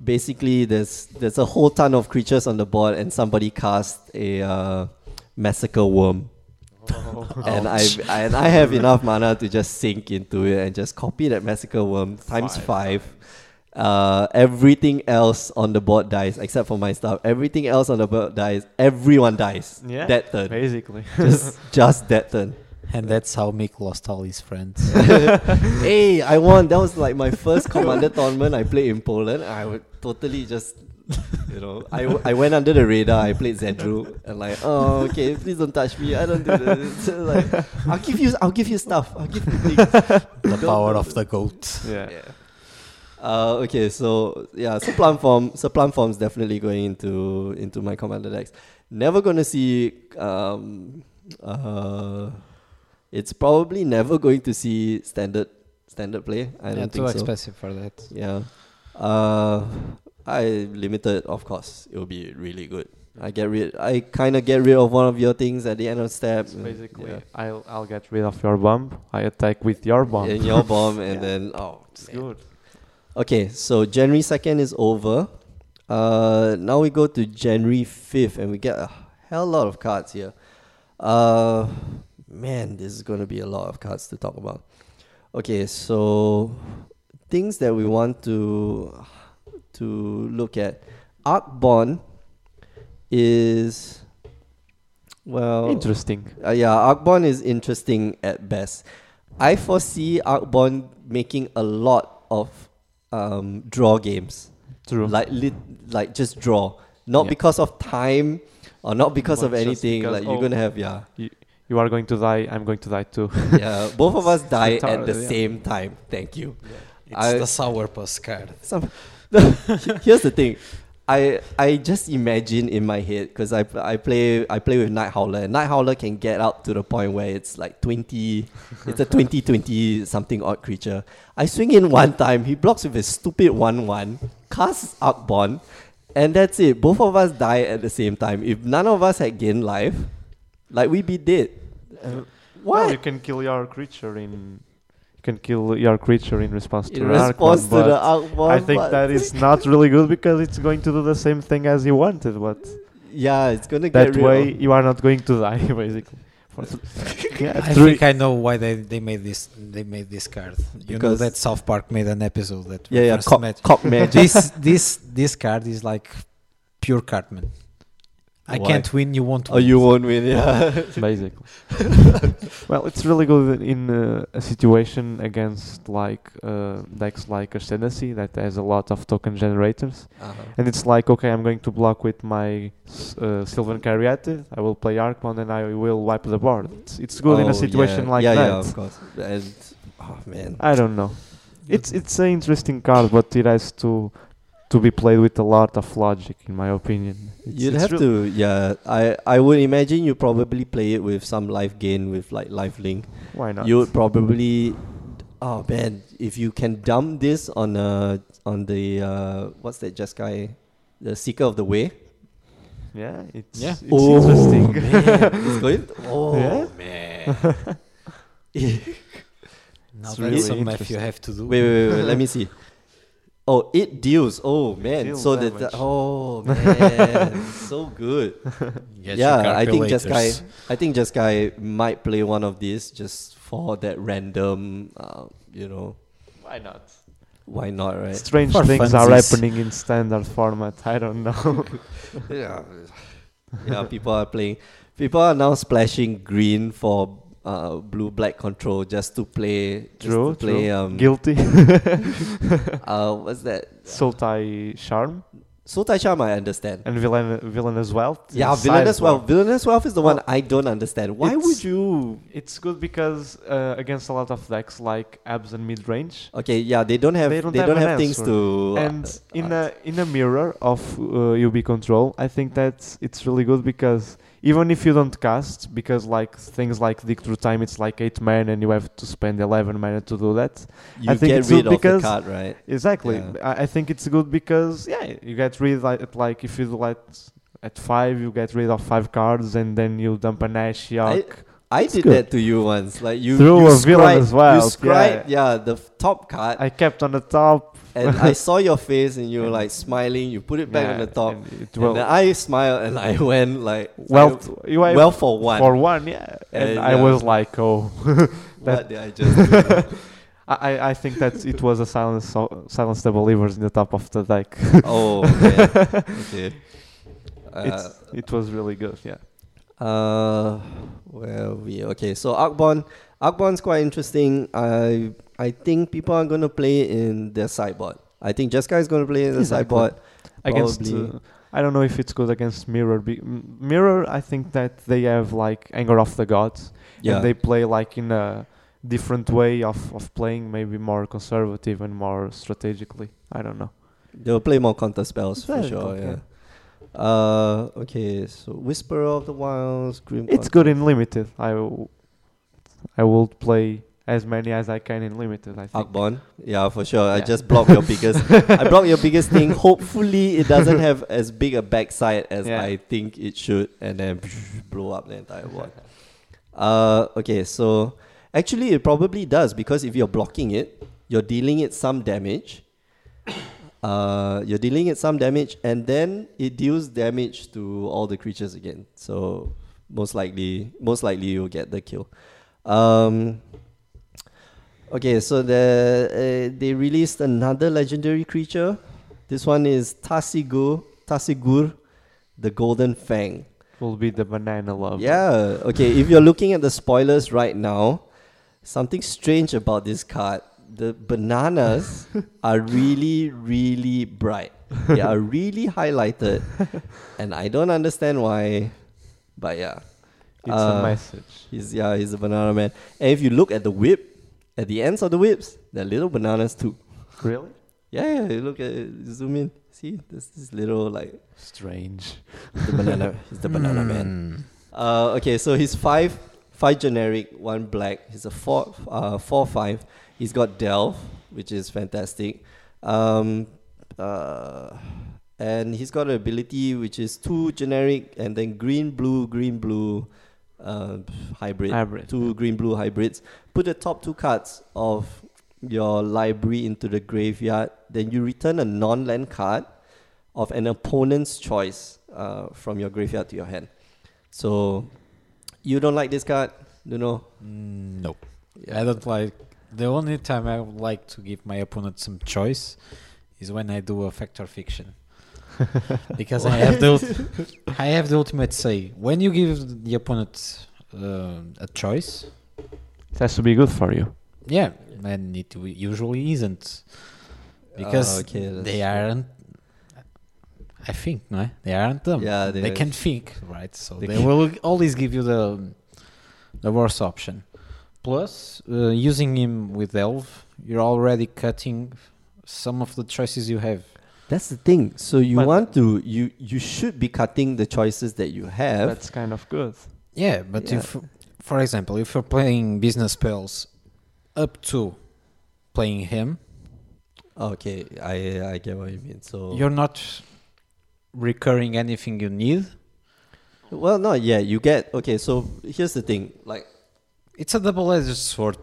basically, there's there's a whole ton of creatures on the board, and somebody cast a uh, massacre wurm, Oh. and I and I have enough mana to just sink into it and just copy that massacre wurm times Five. five. Uh, everything else on the board dies except for my stuff. Everything else on the board dies. Everyone dies. Yeah, that turn. Basically. Just just that turn. And that's how Mick lost all his friends. hey, I won. That was like my first commander tournament I played in Poland. I would totally just, you know, I, w- I went under the radar. I played Zedruu and like, oh, okay, please don't touch me. I don't do this. So like, I'll give you, I'll give you stuff. I'll give you things. the power of the goat. yeah. Yeah. Uh, okay, so yeah, supplant form, supplant form's definitely going into into my commander decks. Never gonna see. Um, uh, it's probably never going to see standard standard play. I yeah, don't too think so. expensive for that. Yeah. Uh, I limited, of course. It will be really good. I get rid. I kind of get rid of one of your things at the end of step. It's basically, yeah. I'll I'll get rid of your bomb. I attack with your bomb. And your bomb, and Yeah. then oh, it's man. good. Okay, so January second is over. Uh, now we go to January fifth, and we get a hell lot of cards here. Uh, man, this is gonna be a lot of cards to talk about. Okay, so things that we want to to look at. Arcbond is well Interesting. uh, yeah, Arcbond is interesting at best. I foresee Arcbond making a lot of um, draw games, True. like lit, like just draw, not Yeah. because of time or not because But of anything. because, like you're oh. gonna have yeah, You you are going to die. I'm going to die too. yeah. Both of us die at the yeah. same time. Thank you. It's I- the sourpuss card. Some, here's the thing. I I just imagine in my head because I I play I play with Nighthowler and Nighthowler can get up to the point where it's like twenty, it's a 20, 20 something odd creature. I swing in one time, he blocks with his stupid one one, casts Arcbond, and that's it. Both of us die at the same time. If none of us had gained life, like we'd be dead. Uh, Well, you can kill your creature in. You can kill your creature in response to in an Arcbond, response to but the Arcbond, I think that is not really good because it's going to do the same thing as you wanted. But yeah, it's gonna that get rid way, of- you are not going to die, basically. Yeah, I three- think I know why they, they made this they made this card. You know Because- that South Park made an episode that yeah, yeah, refers to cock, magic. cock magic. this this this card is like pure Cartman. I Why? can't win, you won't win. Oh, win. you won't win, yeah. basically. well, it's really good in uh, a situation against like uh, decks like Ascendancy that has a lot of token generators, Uh-huh. and it's like okay, I'm going to block with my s- uh, Sylvan Caryatid. I will play Arcbond and I will wipe the board. It's, it's good in Oh, a situation yeah. like yeah, that. Yeah, of course. And oh man, I don't know. It's it's an interesting card, but it has to to be played with a lot of logic, in my opinion. It's- you'd it's have real- to. Yeah, I I would imagine you probably play it with some life gain with like life link. Why not? You would probably. Oh man, if you can dump this on uh on the uh what's that Jeskai, the Seeker of the Way. yeah, it's Yeah. it's oh interesting. man, it's going. Oh Yeah? man. Now It's that's really some math you have to do. Wait, wait, wait, wait. let me see. Oh, it deals. Oh man, Deal so that damage. oh man, so good. Get yeah, I think Jeskai. I think Jeskai might play one of these just for that random. Uh, you know, Why not? why not, right? Strange For things are happening in standard format. I don't know. yeah, yeah. People are playing. People are now splashing green for uh, blue black control just to play. Just true, to play. true. Um, Guilty. uh, what's that? Sultai Charm Sultai Charm, I understand. and Villain Villainous Wealth. Yeah, Villainous. Wealth. Villainous Wealth is the one I don't understand. Why would you? It's good because uh, against a lot of decks like abs and mid range. Okay, yeah, they don't have. They They don't, don't have have, things answer. to. and in uh, a in a mirror of uh, UB control, I think that it's really good because even if you don't cast, because like things like Dig Through Time, it's like eight mana and you have to spend eleven mana to do that. you I think get it's rid good of the because- card, right? Exactly. Yeah. I, I think it's good because yeah, you get rid like, like if you do like at five, you get rid of five cards and then you dump an Ashiok. I It's did good. that to you once. Like you, threw you a Villainous Wealth, You scribe, yeah, the top card, I kept on the top. and I saw your face, and you were like smiling. You put it back on the top, and and then I smiled, and I went like, well, I- well for one. for one, yeah. And, And, I yeah. was like, oh, what did I just? I, I- think that it was a silence so, silence the believers in the top of the deck. oh man, okay. Uh, it's, it was really good, yeah. Uh, where are we okay. So Arcbond, Arcbond's quite interesting. I I think people are gonna play in their sideboard. I think Jeskai is gonna play in the sideboard. Against, uh, I don't know if it's good against Mirror. Be- Mirror, I think that they have like Anger of the Gods, Yeah, and they play like in a different way of, of playing, maybe more conservative and more strategically. I don't know. they'll play more counter spells for sure. good, Yeah. Uh, okay. So Whisper of the Wilds, Grim. It's good in limited. I, w- I will play as many as I can in limited. I think. Arcbond, yeah, for sure. I just block your biggest. I block your biggest thing. Hopefully, it doesn't have as big a backside as Yeah. I think it should, and then blow up the entire board. Uh, okay, so actually, it probably does because if you're blocking it, you're dealing it some damage. Uh, you're dealing it some damage, and then it deals damage to all the creatures again. So most likely, most likely you'll get the kill. Um, okay, so the uh, they released another legendary creature. This one is Tasigur, Tasigur, the Golden Fang. Will be the banana love. Yeah. Okay. If you're looking at the spoilers right now, something strange about this card. The bananas are really, really bright. They are really highlighted, and I don't understand why. But yeah, It's Uh, a message. he's yeah he's a banana man. And if you look at the whip, at the ends of the whips, they're little bananas too. Really? Yeah, yeah. You look at it, zoom in. See, there's this little like Strange. the banana. He's the banana man. Mm. Uh, okay, so he's five, five generic, one black. He's a four, uh, four five. He's got Delve, which is fantastic. Um, uh, and he's got an ability which is two generic and then green blue green blue uh, hybrid. Hybrid. Two green blue hybrids. Put the top two cards of your library into the graveyard. Then you return a non-land card of an opponent's choice uh, from your graveyard to your hand. So you don't like this card, you know? Mm, no, I don't like. The only time I would like to give my opponent some choice is when I do a factor fiction, because I have the ult- I have the ultimate say. When you give the opponent uh, a choice, It has to be good for you. yeah, and it w- usually isn't, because Ah, okay, they aren't. I think no, they aren't dumb. Yeah, they, they- can think, right? So They they, will always give you the the worst option. Plus, uh, using him with Delve, you're already cutting some of the choices you have. That's the thing. So you But- want to you you should be cutting the choices that you have. That's kind of good. Yeah, but Yeah. if, for example, if you're playing business spells up to playing him, okay, I I get what you mean. So you're not recurring anything you need. well, not yet. You get okay. So here's the thing. Like It's a double-edged sword,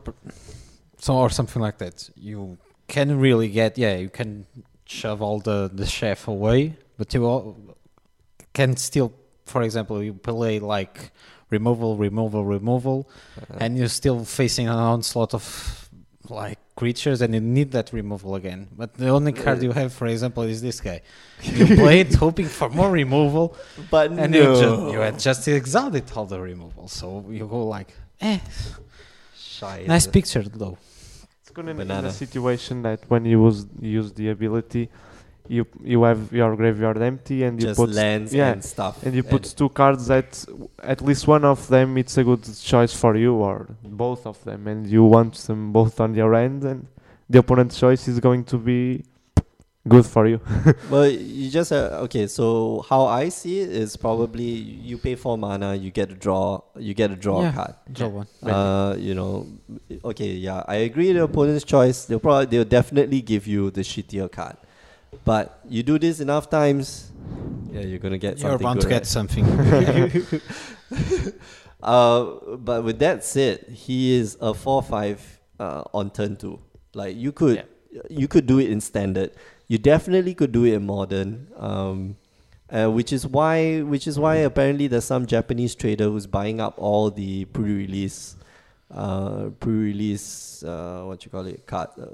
so or something like that. You can really get, yeah, you can shove all the the chef away, but you all can still, for example, you play like removal, removal, removal, uh, and you're still facing an onslaught of like creatures, and you need that removal again. But the only card you have, for example, is this guy. You play it hoping for more removal, but and no. you just you had just exhausted all the removal, so you go like, eh, Shy nice picture though. It's good in, in Banana. a situation that when you use, use the ability, you you have your graveyard empty and you just put lands yeah, and stuff. and you put two cards that at least one of them it's a good choice for you or both of them and you want them both on your end and the opponent's choice is going to be good for you. Well, you just uh, okay. So how I see it is probably you pay four mana, you get a draw, you get a draw Yeah. card. Draw one. Uh, you know, okay, yeah, I agree. The opponent's choice, they'll probably they'll definitely give you the shittier card. But you do this enough times, yeah, you're gonna get You're something bound good. to get right? something. Uh, but with that said, he is a four five uh, on turn two. Like you could, you could do it in standard. You definitely could do it in modern. Um, uh, which is why, which is why apparently there's some Japanese trader who's buying up all the pre-release, uh, pre-release, uh, what you call it, card uh,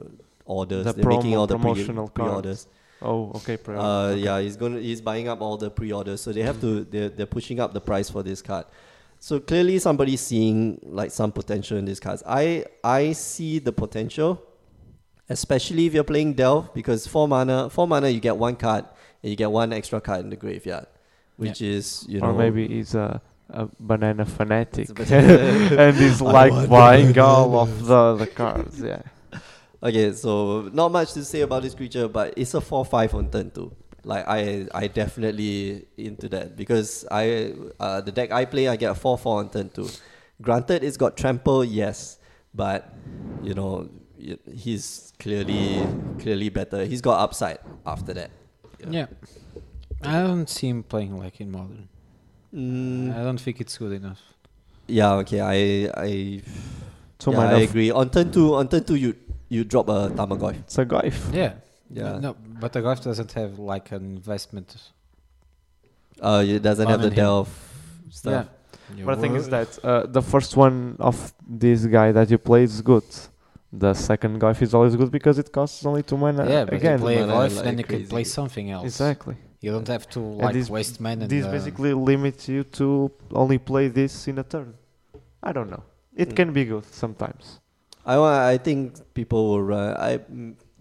orders. The They're making promo- all the pre- promotional cards. pre-orders. oh, okay. pre- Uh, okay. yeah, he's gonna he's buying up all the pre-orders, so they have to they're they're pushing up the price for this card. So clearly, somebody's seeing like some potential in these cards. I I see the potential, especially if you're playing Delve, because four mana four mana you get one card and you get one extra card in the graveyard, which is you know or maybe he's a, a banana fanatic a banana- and he's like buying all of the, the cards. Yeah. Okay, so not much to say about this creature, but it's a four five on turn two. Like I, I definitely into that because I, uh, the deck I play, I get a four four on turn two. Granted, it's got trample, yes, but you know he's clearly clearly better. He's got upside after that. Yeah. I don't see him playing like in modern. Mm, I don't think it's good enough. yeah. Okay. I I To yeah, my I knowledge, agree. On turn two, on turn two, you you drop a Tamagotchi. it's a guy. Yeah. Yeah. No, but the golf doesn't have like an investment. Uh, it doesn't have the On him. delve stuff. Yeah. But the thing is that uh, the first one of this guy that you play is good. The second guy is always good because it costs only two mana. yeah, but again. you play mana golf, like then you can play something else. Exactly. You don't have to like this- waste mana. This uh, basically limits you to only play this in a turn. I don't know. It Mm. can be good sometimes I I think people will run. I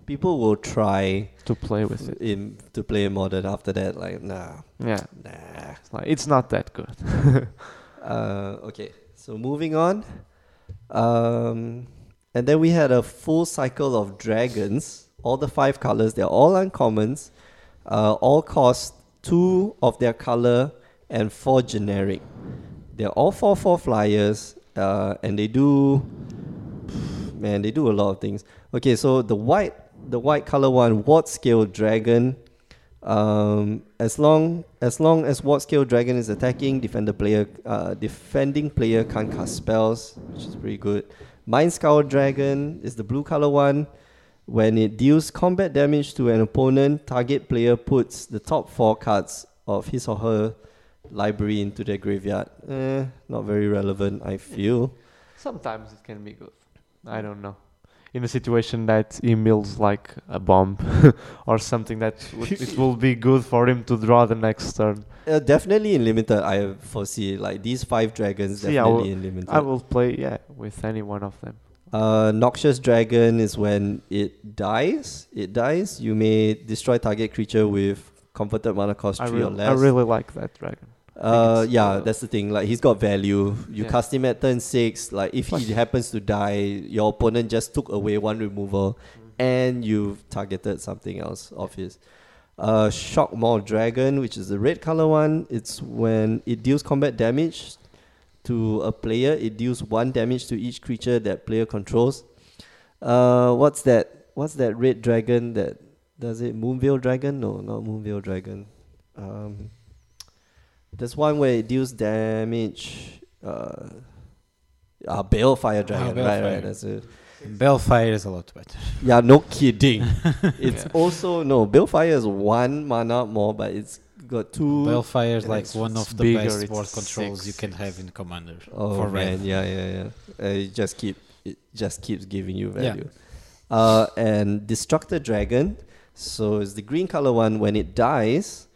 people will try to play with it. in to play modern after that. Like nah, Yeah, nah. it's, like, it's not that good. Uh, okay, so moving on. Um, and then we had a full cycle of dragons. All the five colors, they're all uncommons. Uh, all cost two of their color and four generic. They're all four four flyers, uh, and they do. Man, they do a lot of things. Okay, so the white, the white color one, ward scale dragon. Um, as long as long as ward scale dragon is attacking, defender player, uh, defending player can't cast spells, which is pretty good. Mind Scour Dragon is the blue color one. When it deals combat damage to an opponent, target player puts the top four cards of his or her library into their graveyard. Eh, not very relevant, I feel. Sometimes it can be good. I don't know. In a situation that he mills like a bomb or something that it will be good for him to draw the next turn. Uh, definitely in limited, I foresee like these five dragons. See, Definitely will- in limited. I will play, yeah, with any one of them. Uh, Noxious Dragon is when it dies. It dies. You may destroy target creature with converted mana cost I, three or less. I really like that dragon. Uh, yeah, that's the thing. Like he's got value. You Yeah. cast him at turn six. Like if he happens to die, your opponent just took away one removal, and you've targeted something else of his. Uh, Shock Maw Dragon, which is the red color one. It's when it deals combat damage to a player. It deals one damage to each creature that player controls. Uh, what's that? What's that red dragon that does it? Moonveil Dragon? No, not Moonveil Dragon. Um, there's one where it deals damage. Uh, ah, Balefire Dragon. right, right. That's it. Balefire is a lot better. Yeah, no kidding. it's Yeah. also no Balefire is one mana more, but it's got two. Balefire is like one of the bigger, best board controls six, you can have in Commander. oh for man, red. yeah, yeah, yeah. Uh, it just keep it just keeps giving you Yeah. value. Uh, and Destructor Dragon. So it's the green color one. When it dies,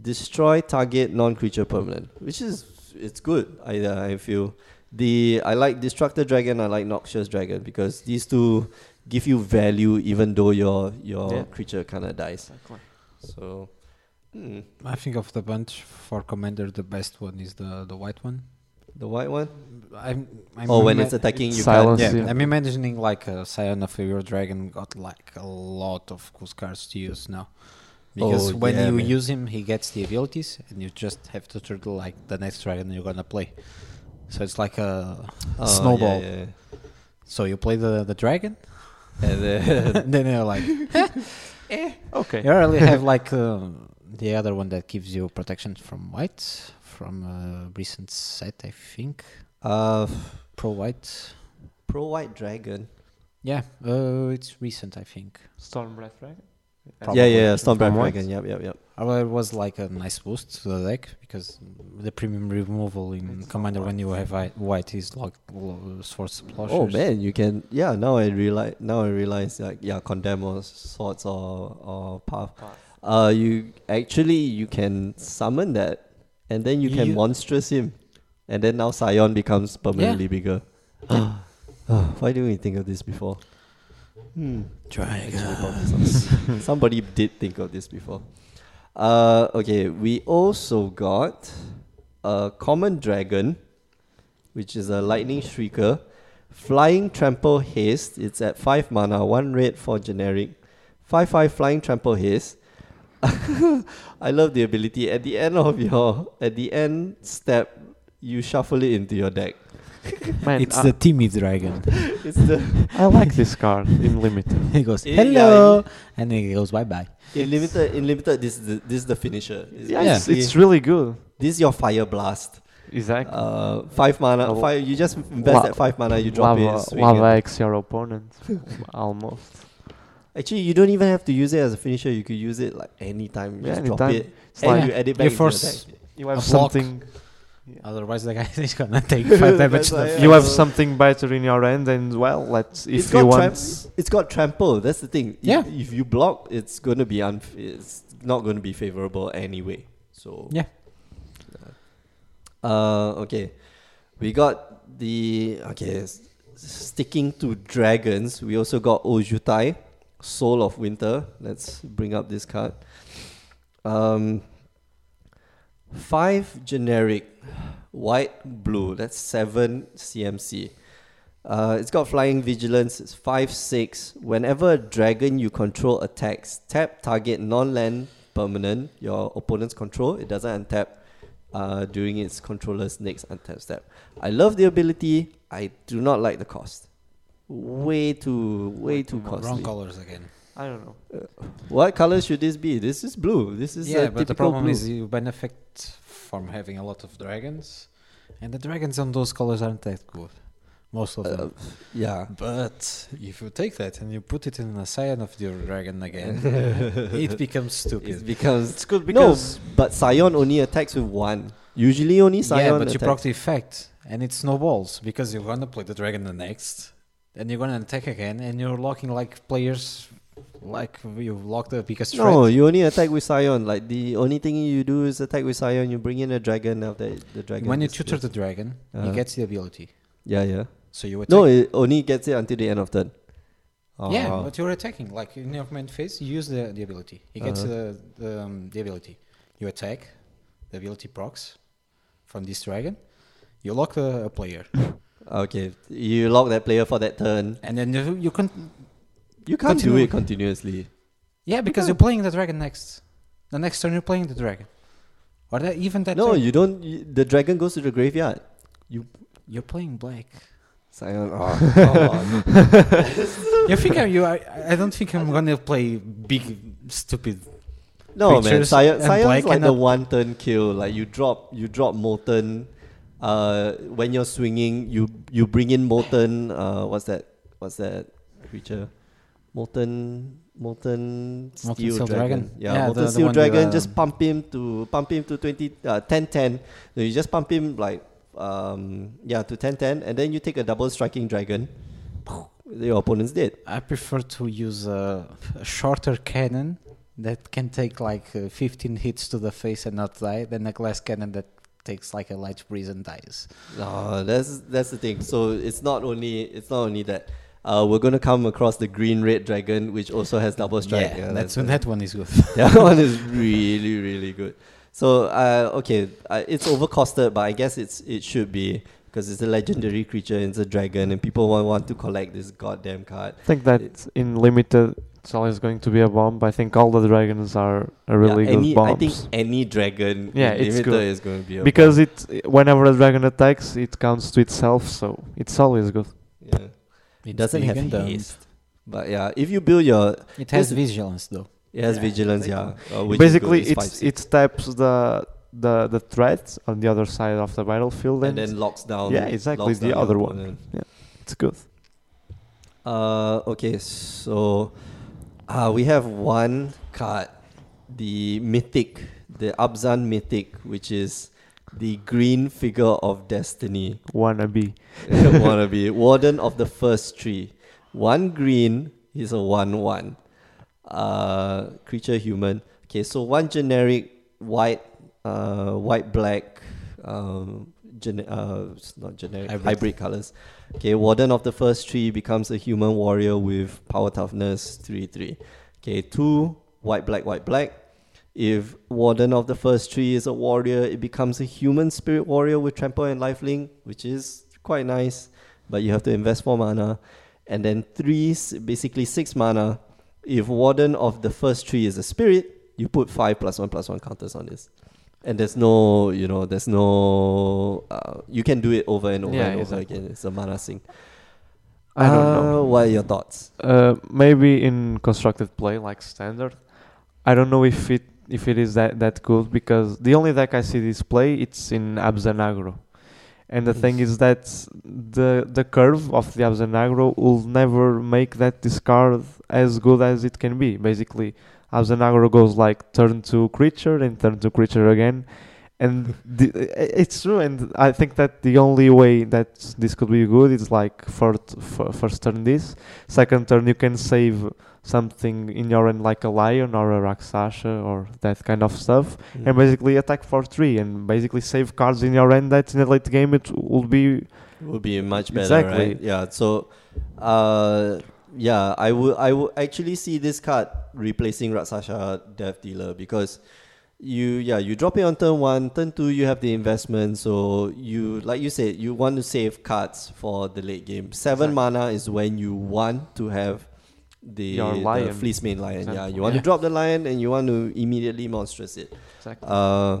destroy target non-creature permanent, which is it's good. I uh, I feel the I like Destructor Dragon. I like Noxious Dragon because these two give you value even though your your Yeah. creature kind of dies. So. Hmm. I think of the bunch for Commander, the best one is the the white one. The white one? I'm, I'm oh, when ima- it's attacking, you Silence. can't. Yeah, Yeah. I'm imagining like a Scion of Ur-Dragon got like a lot of cool cards to use now. Because Oh, when yeah, you man. use him, he gets the abilities, and you just have to turtle like the next dragon you're gonna play. So it's like a Oh, snowball. Yeah, yeah. So you play the the dragon, And then and then you're like, Okay. you already have like uh, the other one that gives you protection from white from a recent set, I think. uh, Pro white. Pro White Dragon. Yeah, uh, it's recent, I think. Stormbreath Dragon? Probably. Yeah, yeah, Stormbreath From white? Dragon. Yep, yep, yep. Although it was like a nice boost to the deck because the premium removal in It's Commander not when you have white, white is like lo- Swords Sploshers. Oh man, you can. Yeah, now I realize. Now I realize like yeah, condemn or swords or or path. Uh, you actually you can summon that, and then you can monstrous him, and then now Scion becomes permanently bigger. Why didn't we think of this before? Hmm. Somebody did think of this before. Uh, okay, we also got a common dragon, which is a lightning shrieker, flying trample haste. It's at five mana, one red for generic, five five flying trample haste. I love the ability at the end of your at the end step, you shuffle it into your deck. Man, it's I, the timid dragon. It's the I like this card in limited. he goes Yeah, hello, and he goes bye bye. in limited. In limited, this is the, this is the finisher. It's Yeah, it's, it's really good. this is your fire blast. Exactly. Uh, five mana. Oh. Five. You just invest La- that five mana. You drop lava, it. swing lava it. X your opponent. Almost. Actually, you don't even have to use it as a finisher. You could use it like anytime. You Yeah, just drop it It's and like you add it back. into force- deck. you have a block. something. Otherwise, the guy is gonna take five damage. That's yeah. You have something better in your hand, and well, let's if It's you want. tram- It's got trample. That's the thing. If- Yeah. If, you block, it's gonna be unf- It's not gonna be favorable anyway. So Yeah. Uh, okay, we got the okay. s- Sticking to dragons, we also got Ojutai, Soul of Winter. Let's bring up this card. Um, five generic, white, blue. That's seven CMC. Uh, it's got flying vigilance. It's five six. Whenever a dragon you control attacks, tap target non-land permanent your opponent's control. It doesn't untap uh, during its controller's next untap step. I love the ability. I do not like the cost. Way too, way too costly. Wrong colors again. I don't know. What color should this be? This is blue. This is yeah, a but the problem blue. is you benefit from having a lot of dragons, and the dragons on those colors aren't that good. Most of Uh, them. yeah. But if you take that and you put it in a scion of your dragon again, it becomes stupid. It stupid. becomes It's good because no, but Scion only attacks with one. Usually only Scion yeah, but you attacks. proc the effect, and it snowballs because you're gonna play the dragon the next, and you're gonna attack again, and you're locking like players, like you locked the biggest no, threat. you only attack with Scion. Like the only thing you do is attack with Scion. You bring in a dragon after the dragon. When you is- tutor the dragon, Uh-huh. he gets the ability. yeah, yeah. So you attack. No, it only gets it until the end of turn. Yeah, Ah. but you're attacking. Like in your main phase, you use the, the ability. He gets Uh-huh. the, the, um, the ability. You attack, the ability procs from this dragon. You lock a, a player, okay. You lock that player for that turn. and then you, you can. You can't do it continuously. Yeah, because you're playing the dragon next. The next turn you're playing the dragon, or that, even that. no, turn, you don't. You, the dragon goes to the graveyard. You you're playing black. Scion. Oh, come on. you think I, you? I, I don't think I'm gonna play big stupid. No man, creatures Scion, and Scion's black like the one turn kill. Like you drop, you drop molten. Uh, when you're swinging, you you bring in molten. Uh, what's that? What's that creature? Molten, molten steel Molten Steel dragon. Dragon? Yeah, Yeah, molten the- the steel one with, dragon. um, just pump him to pump him to 20, uh, 10 10. So you just pump him like um yeah to 10 10, and then you take a double striking dragon. Your opponent's dead. I prefer to use a, a shorter cannon that can take like uh, 15 hits to the face and not die than a glass cannon that takes like a light breeze and dies. No, that's that's the thing. So it's not only it's not only that. Uh, we're gonna come across the green red dragon, which also has double strike. yeah, that's when that one is good. that one is really really good. So uh, okay, uh, it's overcosted, but I guess it's it should be because it's a legendary creature. It's a dragon, and people want want to collect this goddamn card. I think that in limited it's always going to be a bomb. I think all the dragons are, are really yeah, any, good I think any dragon, Yeah, it's good. is going to be a because it whenever a dragon attacks, it counts to itself, so it's always good. yeah. It doesn't have and dumb. haste, but yeah, if you build your It has This- vigilance though. it has Yeah, vigilance, yeah. uh, Basically, good. It's it's it taps the the the threat on the other side of the battlefield, and and, then locks down. Yeah, exactly, the other one. opponent. it's good. Uh, okay, so uh, we have one card, the mythic, the Abzan mythic, which is the green figure of destiny. Wannabe. Wannabe warden of the first tree. One green is a one-one. Uh, creature human. Okay, so one generic white, uh, white black, um, gene- uh, not generic Hybrid. hybrid. colors. Okay, warden of the first tree becomes a human warrior with power toughness three three. Okay, two white black white black. If warden of the first tree is a warrior, it becomes a human spirit warrior with trample and lifelink, which is quite nice, but you have to invest four mana. And then three, s- basically six mana. If warden of the first tree is a spirit, you put five plus one plus one counters on this. and there's no you know there's no uh, you can do it over and over Yeah, and over exactly. again. It's a mana sink. I don't Uh, know. What are your thoughts? Uh, maybe in constructed play like standard. I don't know if it if it is that that good because the only deck I see this play it's in Abzan aggro. And the thing is that the the curve of the Abzan aggro will never make that discard as good as it can be. Basically, Abzan aggro goes like turn to creature and turn to creature again. And the, it's true, and I think that the only way that this could be good is like first, first turn this, second turn you can save something in your end like a lion or a Rakshasa or that kind of stuff, Mm. and basically attack for three and basically save cards in your end that in the late game it will be would be much better, Exactly. right? Yeah. So, uh, yeah, I would I would actually see this card replacing Rakshasa Death Dealer because you yeah you drop it on turn one, turn two you have the investment, so you like you said you want to save cards for the late game. Seven Exactly. mana is when you want to have the, Your the fleecemane lion. Yeah, you want Yeah. to drop the lion and you want to immediately monstrous it. exactly. Uh,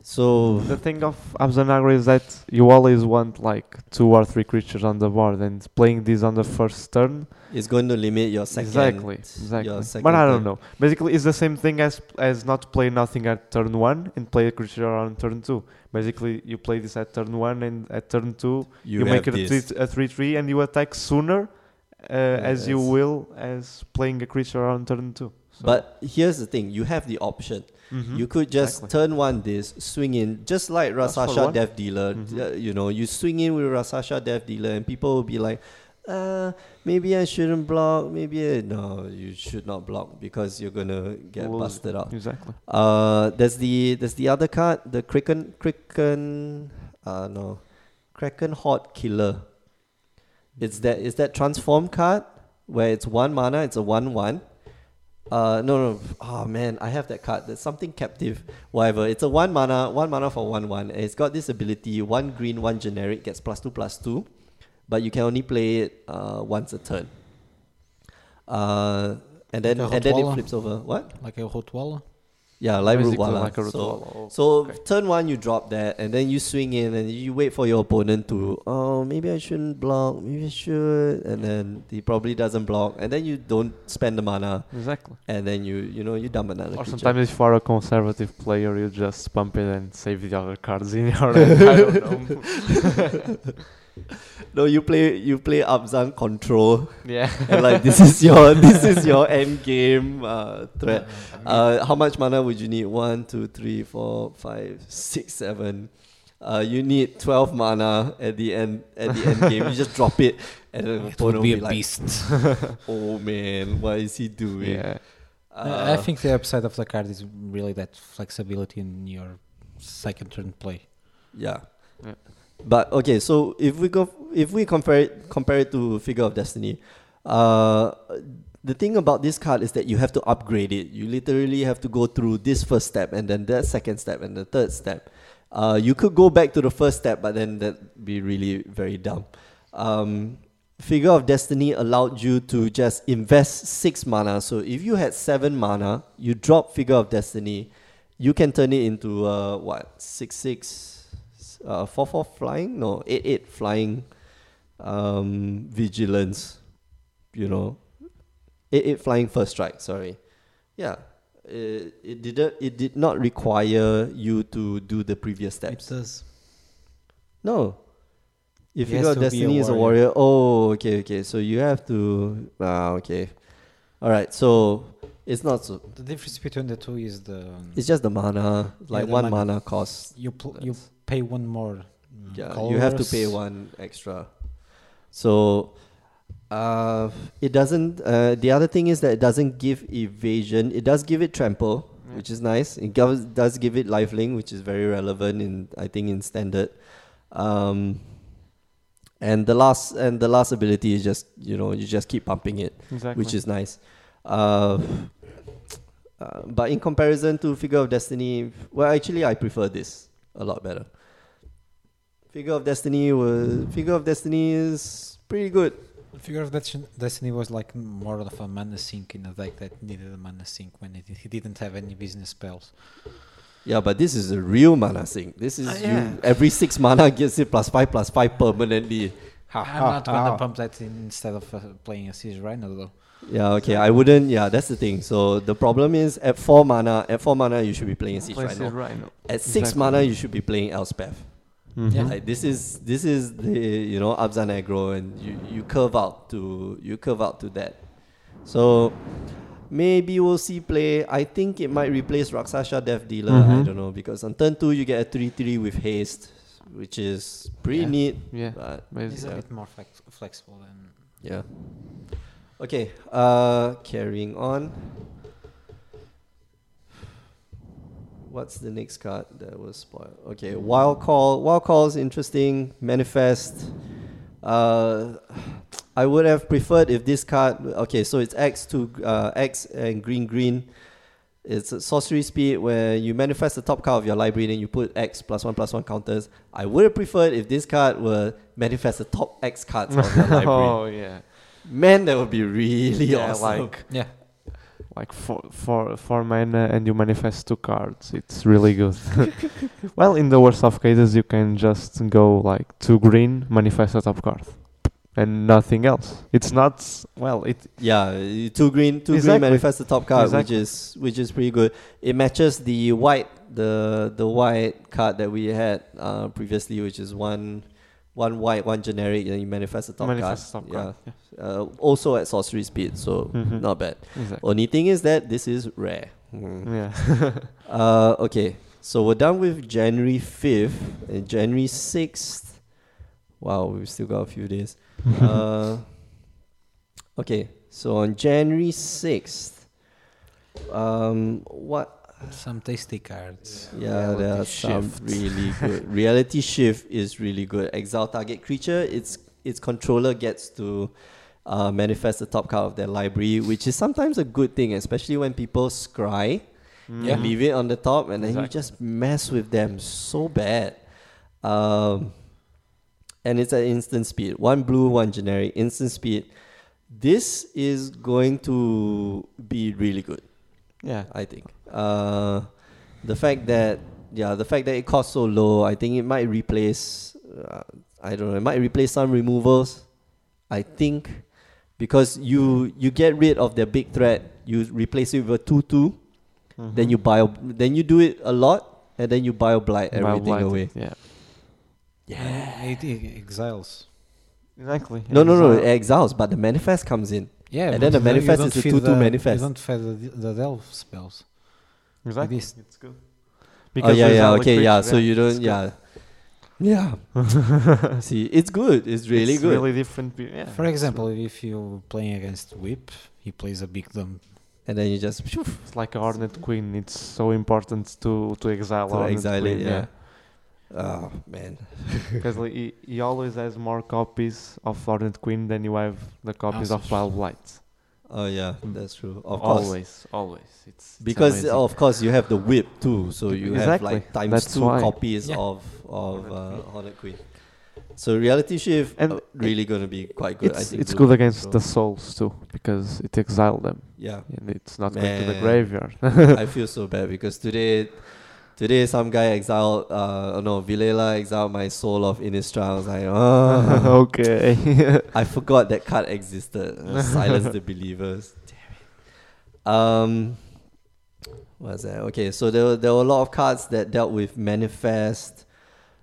so the thing of Abzan aggro is that you always want like two or three creatures on the board, and playing these on the first turn is going to limit your second. exactly, your exactly. second But I don't turn. know. Basically, it's the same thing as as not play nothing at turn one and play a creature on turn two. Basically, you play this at turn one, and at turn two you, have make it a this. three, a three three, and you attack sooner, uh, as you will as playing a creature on turn two. So- But here's the thing: you have the option. Mhm. You could just Exactly. turn one this, swing in, just like Rakshasa. Death Dealer. Mhm. uh, you know, you swing in with Rakshasa Death Dealer, and people will be like, uh, maybe I shouldn't block. Maybe I, no, you should not block because you're gonna get Lose. busted out. exactly. Uh, there's the there's the other card, the Kraken Kraken. Uh, no, Krallenhorde Killer. It's that is that transform card where it's one mana. It's a one one. Uh, no, no. Oh man, I have that card. There's something captive. Whatever. It's a one mana, one mana for one one. And it's got this ability: one green, one generic gets plus two plus two, but you can only play it uh, once a turn. Uh, and then Like and then it flips over. What? like a Rootwalla. Yeah, like Basically Rootwalla. like a so, Rootwalla. so Okay. turn one you drop that, and then you swing in, and you wait for your opponent to. Oh, maybe I shouldn't block. Maybe I should, and then he probably doesn't block, and then you don't spend the mana, Exactly. and then you you know you dump another. Or creature. sometimes if you are a conservative player, you just pump it and save the other cards in your hand. I don't know. no, you play you play Abzan control, yeah. and like this is your this is your end game uh, threat. Uh, how much mana would you need? One, two, three, four, five, six, seven. Uh, you need twelve mana at the end. At the end game, you just drop it, and then It would will be be a like, beast. "Oh man, what is he doing?" yeah. I I Uh, think the upside of the card is really that flexibility in your second turn play. Yeah. Yeah. But okay, so if we go, if we compare it, compare it to Figure of Destiny, uh, the thing about this card is that you have to upgrade it. You literally have to go through this first step and then that second step and the third step. Uh, you could go back to the first step, but then that'd be really very dumb. Um, Figure of Destiny allowed you to just invest six mana. So if you had seven mana, you drop Figure of Destiny, you can turn it into uh, what six six, uh, four four flying? No, eight eight flying, um, vigilance. You know, eight eight flying first strike. Sorry, yeah. It, it did it did not require you to do the previous It steps. does. No. If you got be a Destiny is a warrior. Oh, okay, okay. So you have to. Ah, okay. All right. So it's not so. The difference between the two is the um, It's just the mana. Like the one mana. mana cost. you pl- you pay one more. mm, Yeah, you have to pay one extra. So, uh, it doesn't. Uh, the other thing is that it doesn't give evasion. It does give it trample, Yeah. which is nice. It goes, does give it lifelink, which is very relevant in I think in standard. Um, and the last and the last ability is just you know you just keep pumping it, Exactly. which is nice. Uh, uh, but in comparison to Figure of Destiny, well, actually, I prefer this a lot better. Figure of Destiny was Figure of Destiny is pretty good. Figure of Destiny- Destiny was like more of a mana sink in a deck that needed a mana sink when it, he didn't have any business spells. Yeah, but this is a real mana sink. This is Ah, you every six mana gets it plus five plus five permanently. Ha, I'm ha, not ha. gonna pump that in instead of uh, playing a siege rhino though. Yeah, okay. I wouldn't. Yeah, that's the thing. So the problem is at four mana. At four mana, you should be playing Siege Place Rhino. Rhino. At six Exactly. mana, you should be playing Elspeth. Mhm. Like this is this is the you know Abzan aggro, and you you curve out to you curve out to that. So maybe we'll see play. I think it might replace Rakshasa Death Dealer. I Mhm. don't know because on turn two you get a three three with haste, which is pretty Yeah. neat. Yeah, But It's basically. a bit more flex- flexible than. yeah. Okay. Uh, carrying on. What's the next card that was spoiled? Okay, Wild Call. Wild Call is interesting. Manifest. Uh, I would have preferred if this card. Okay, so it's X to uh, X and green green. It's a sorcery speed where you manifest the top card of your library and you put X plus one plus one counters. I would have preferred if this card were manifest the top X cards of your library. oh yeah, Man, that would be really yeah, awesome. like Yeah. Like four, four, four mana and you manifest two cards. It's really good. well, in the worst of cases, you can just go like two green, manifest a top card, and nothing else. It's not well. It yeah, uh, two green, two green manifest the top card, Exactly. which is which is pretty good. It matches the white, the the white card that we had uh, previously, which is one, one white, one generic, and you manifest the top manifest card. top card. Yeah, Yeah, uh, also at sorcery speed, so Mhm. not bad. exactly. Only thing is that this is rare. Mm. Yeah. Uh, okay, so we're done with January 5th and January 6th. Wow, we've still got a few days. uh, okay, so on January 6th, um, what? Some tasty cards. Yeah, there are Reality some Shift. really good. Reality Shift is really good. Exile target creature, its its controller gets to uh, manifest the top card of their library, which is sometimes a good thing, especially when people scry Yeah. and leave it on the top, and then you just mess with them so bad. Um, and it's at instant speed. One blue, one generic, instant speed. This is going to be really good. Yeah. I think. Uh, the fact that yeah, the fact that it costs so low, I think it might replace. Uh, I don't know. It might replace some removals. I think because you you get rid of the big threat, you replace it with a two two. Then you bio, then you do it a lot, and then you Bile Blight Wild everything Blight, away. Yeah. Yeah. It, it exiles. Exactly. No, no, no, it Exile. exiles, but the manifest comes in. Yeah, And then the manifest is a 2-2 manifest. You don't feed the, the delve spells. Exactly. is. It's good. oh yeah, yeah, okay, yeah. So you don't, yeah, yeah. See, it's good. It's really It's good. Really different. pe- Yeah. For example, if you're playing against Whip, he plays a big dump. and then you just phew, It's like a Hornet Queen. It's so important to to exile. to Hornet exile it. Queen, Yeah. Oh man. Because like, he, he always has more copies of Hornet Queen than you have the copies of Awesome. Bile Blight. Oh yeah, that's true. Of course. always, always. It's, it's Because amazing. of course you have the whip too, so you have like times That's two why. copies Yeah. of of Hornet uh, Queen. Hornet Queen. So reality shift And uh, really gonna be quite good. I it's think it's good against control. the souls too because it exiled them Yeah, and it's not going to the graveyard. I feel so bad because today, today some guy exiled. Uh, no, Vilela exiled my soul of Innistrad. I was like, oh, okay. I forgot that card existed. Silence the believers. Damn it. Um, what's that? Okay, so there were, there were a lot of cards that dealt with manifest.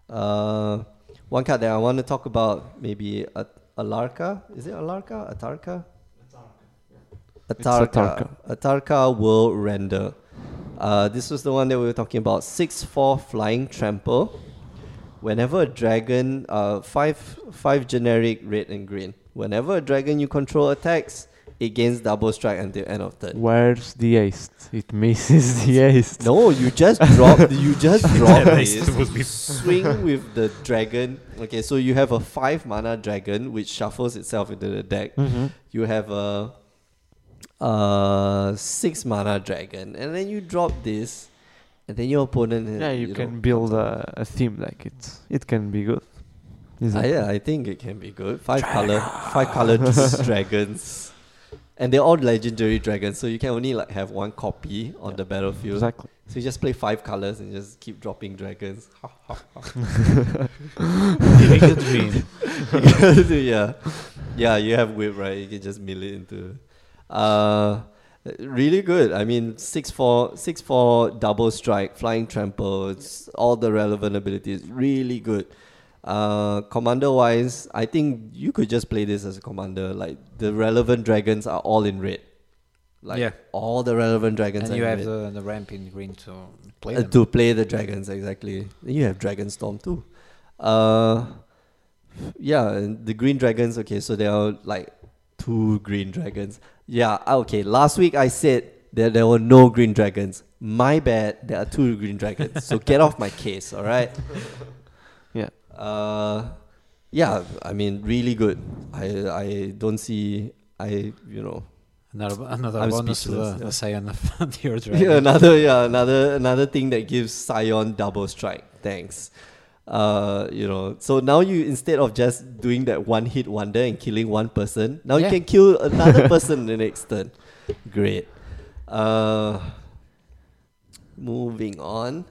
Uh, one card that I want to talk about maybe a Alarka. Is it Alarka? Atarka? Atarka. Atarka. Atarka World Render. Uh, this was the one that we were talking about. Six four flying trample. Whenever a dragon, uh, five five generic red and green. Whenever a dragon you control attacks, it gains double strike until end of turn. Where's the ace? It misses the ace. No, you just drop. You just drop That this. would be- Swing with the dragon. Okay, so you have a five mana dragon which shuffles itself into the deck. Mm-hmm. You have a uh six mana dragon, and then you drop this, and then your opponent. uh, Yeah, you, know, can build a, a theme like it. It can be good. Is Ah, yeah, I think it can be good. Five color, five color dragons. and they're all legendary dragons, so you can only like have one copy on the battlefield. Exactly. So you just play five colors and just keep dropping dragons. Living a dream. yeah, yeah. You have whip, right? You can just mill it into. Uh, really good. I mean, six four, six four, double strike, flying trample. It's all the relevant abilities. Really good. Uh, commander wise, I think you could just play this as a commander. Like the relevant dragons are all in red. Like Yeah. all the relevant dragons and you have the, the ramp in green to play Uh, to play the dragons exactly. You have dragon storm too. Uh, yeah, the green dragons. Okay, so there are like two green dragons. Yeah, ah, okay. Last week I said that there were no green dragons. My bad. There are two green dragons. so get off my case. All right. Yeah. Uh, yeah. I mean, really good. I I don't see. I you know Another, another I'm bonus to the, yeah. the Scion of Ur-Dragon. Yeah, another yeah, another another thing that gives Scion double strike. Thanks. Uh, you know, so now you instead of just doing that one hit wonder and killing one person, now you can kill another person the next turn. Great. Uh, moving on.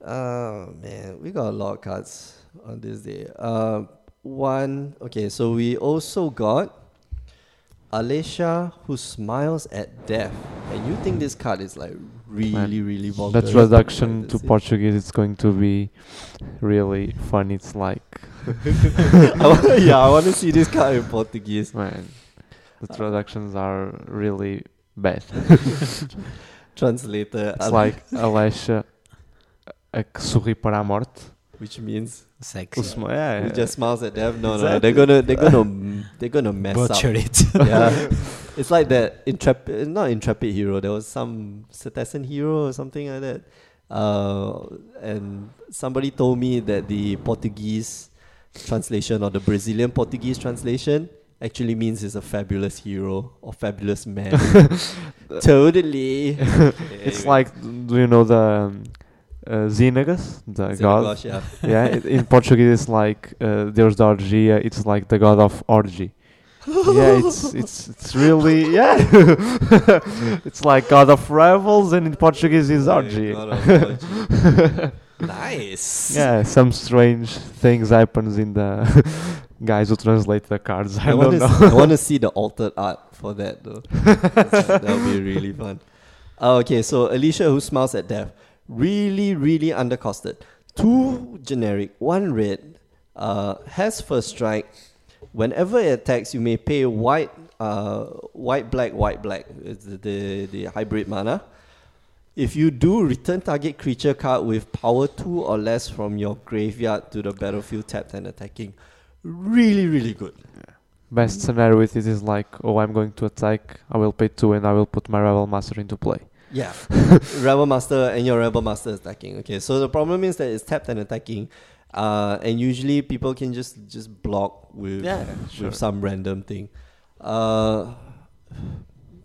Oh man, we got a lot of cards on this day. Uh, one. Okay, so we also got Alesha who smiles at death, and you think this card is like really, really bonkers. That traduction Like, to. Portuguese is going to be really fun. It's like, I yeah, I want to see this guy in Portuguese. man, the Uh, traductions are really bad. Translator, It's uh, like Alexa a que sorri para a morte. which means O Sexy. smi- yeah, who yeah. just smiles at them. No, no, Exactly. they're gonna, they're gonna, they're gonna mess Butcher up. it. yeah, it's like that intrepid, not intrepid hero. There was some citizen hero or something like that. Uh, and somebody told me that the Portuguese translation or the Brazilian Portuguese translation actually means he's a fabulous hero or fabulous man. totally. It's like, do you know the um, uh, Xenagos, the god? Yeah. yeah, it, in Portuguese it's like uh, Deus da Orgia. It's like the god of orgy. Yeah, it's it's it's really yeah. it's like god of revels, and in Portuguese is orgy. God nice. Yeah, some strange things happens in the guys who translate the cards. I, I want don't to know. I want to see the altered art for that though. that would be really fun. Uh, okay, so Alesha who smiles at death, really, really undercosted. Two generic, one red, uh, has first strike. Whenever it attacks, you may pay white, uh, white, black, white, black. The, the the hybrid mana. If you do, return target creature card with power two or less from your graveyard to the battlefield tapped and attacking. Really, really good. Best scenario with it is like, oh, I'm going to attack. I will pay two, and I will put my Rabblemaster into play. Yeah, Rabblemaster and your Rabblemaster is attacking. Okay, so the problem is that it's tapped and attacking, uh, and usually people can just just block with sure. with some random thing. Uh,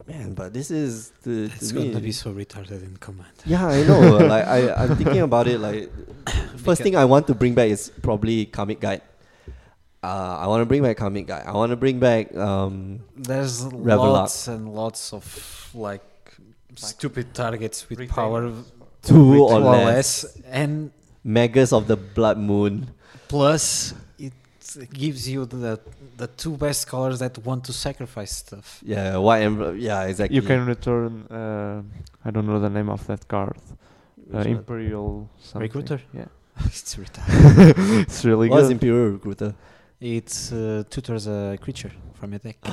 man, but this is the It's going to be so retarded in command. yeah, I know. like I, I'm thinking about it. Like first thing I want to bring back is probably Karmic Guide. Uh, I want to bring back Karmic Guide. I want to bring back um, There's Revel lots and lots of like stupid targets with Retail. power two or two less and Magus of the Blood Moon. plus it gives you the the two best colors that want to sacrifice stuff. Yeah, white and yeah, exactly. You can return. Uh, I don't know the name of that card. Uh, Imperial something. Recruiter? Yeah, it's retarded. it's really good. What's good. Imperial Recruiter? It uh, tutors a creature from your deck.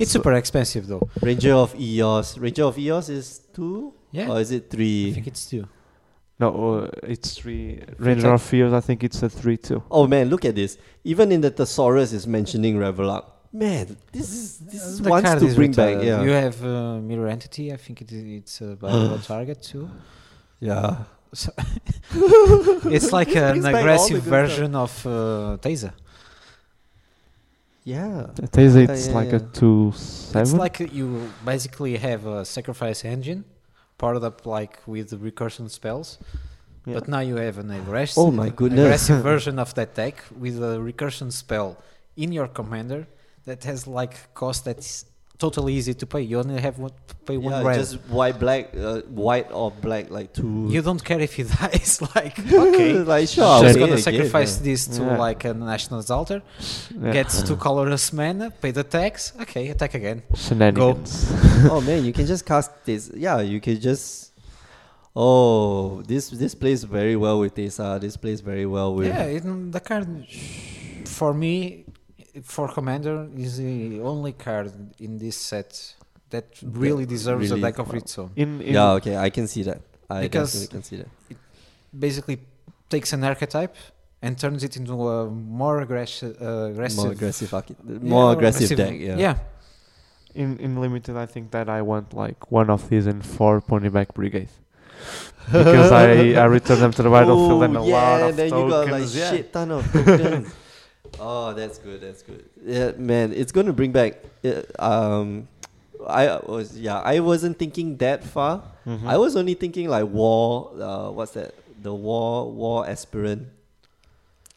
it's super expensive though. Ranger of Eos. Ranger of Eos is two? Yeah, Or is it three? I three? think it's two. No, uh, it's three. Ranger of Fears. I think it's a three-two. Oh man, look at this. Even in the thesaurus is mentioning Reveillark. Man, this is this is The wants card to is bring back. Yeah. You have uh, mirror entity. I think it, it's a valuable target too. yeah. So it's like an Brings back all the aggressive good stuff. version of uh, Teysa. Yeah. Teysa, Uh, it's yeah, like a two-seven. It's like you basically have a sacrifice engine, powered up like with the recursion spells. Yeah. But now you have an aggressive, Oh my goodness. aggressive version of that deck with a recursion spell in your commander that has like cost that's totally easy to pay. You only have one, to pay one yeah, red. just white, black, uh, white or black, like two. you don't care if he dies. like okay, like sure, I'm just gonna again, sacrifice yeah. this to Yeah. like a Ashnod's altar. Yeah. Gets two colorless mana, pay the tax. Okay, attack again. Shenanigans. oh man, you can just cast this. Yeah, you can just. Oh, this this plays very well with this. Uh, this plays very well with. Yeah, it, the card for me, for commander, is the only card in this set that really deserves really- a deck of its own. In, in Yeah, okay, I can see that. I Because- can see that. It Basically, takes an archetype and turns it into a more aggressive, uh, aggressive, More aggressive, archi- yeah, more aggressive deck. Yeah. yeah. in in limited, I think that I want like one of these and four Ponyback Brigade. because I, I return them to the battlefield and a yeah, lot of then tokens. you got like yeah. shit ton of tokens. oh, that's good. That's good. Yeah, man, it's going to bring back. Uh, um, I was yeah. I wasn't thinking that far. Mhm. I was only thinking like war. Uh, what's that? The war war aspirant.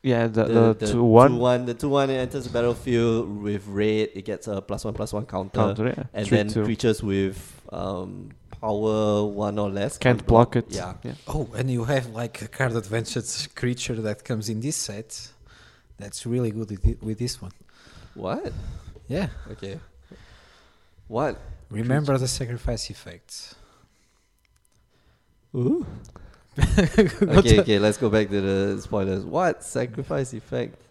yeah, the, the, the two one two one. The two one it enters the battlefield with red. It gets a plus one plus one counter, counter, yeah. and Three, then two. creatures with um power one or less can't block it. Yeah. yeah. Oh, and you have like a card advantage creature that comes in this set. That's really good with, thi- with this one. What? Yeah. Okay. What? Remember the sacrifice effect. Ooh. okay, okay, let's go back to the spoilers. What sacrifice effect?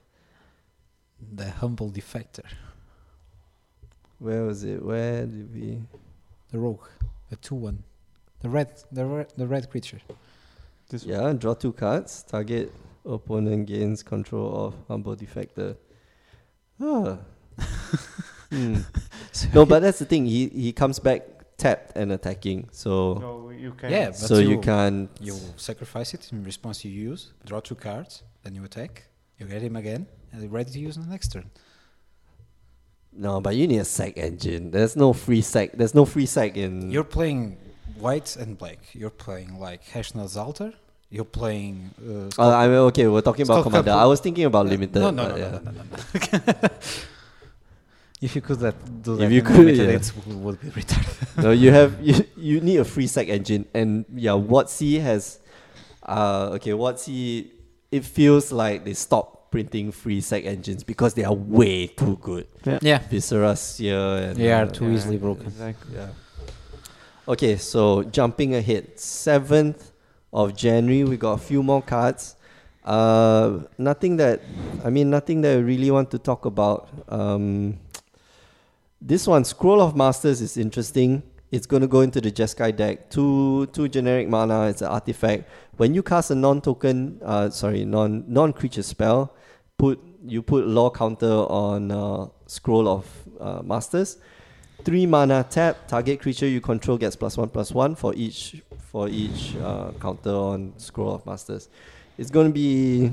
The humble defector, Where was it? Where did we? the rogue, the two one, the red, the red, the red creature. This Yeah, draw two cards. Target opponent gains control of humble defector. Ah. Hmm. No, but that's the thing. He he comes back tapped and attacking. So No, you can. Yeah, so you, you- can't. You sacrifice it in response. You use draw two cards, then you attack. You get him again, and you're ready to use on the next turn. No, but you need a sack engine. There's no free sack. There's no free sack in. You're playing white and black. You're playing like Ashnod's altar. You're playing. Uh, Uh, I mean, okay, we're talking about Skull commander. Couple. I was thinking about limited. No, no, but no, yeah. no, no, no, no. if you could that, do If that, you could, limited, yeah. it would, would be retarded. no, you have you, you need a free sack engine, and yeah, WotC has, uh, okay, WotC, it feels like they stopped printing free sack engines because they are way too good. yeah, Viscera Seer and They are uh, too easily broken. Exactly. yeah. Okay, so jumping ahead, seventh of January, we got a few more cards. Uh, nothing that I mean, nothing that I really want to talk about. Um, this one, Scroll of Masters, is interesting. It's going to go into the Jeskai deck. Two two generic mana. It's an artifact. When you cast a non-token, uh, sorry, non non-creature spell, put you put law counter on uh, Scroll of uh, Masters. Three mana tap. Target creature you control gets plus one plus one for each for each uh, counter on Scroll of Masters. It's going to be.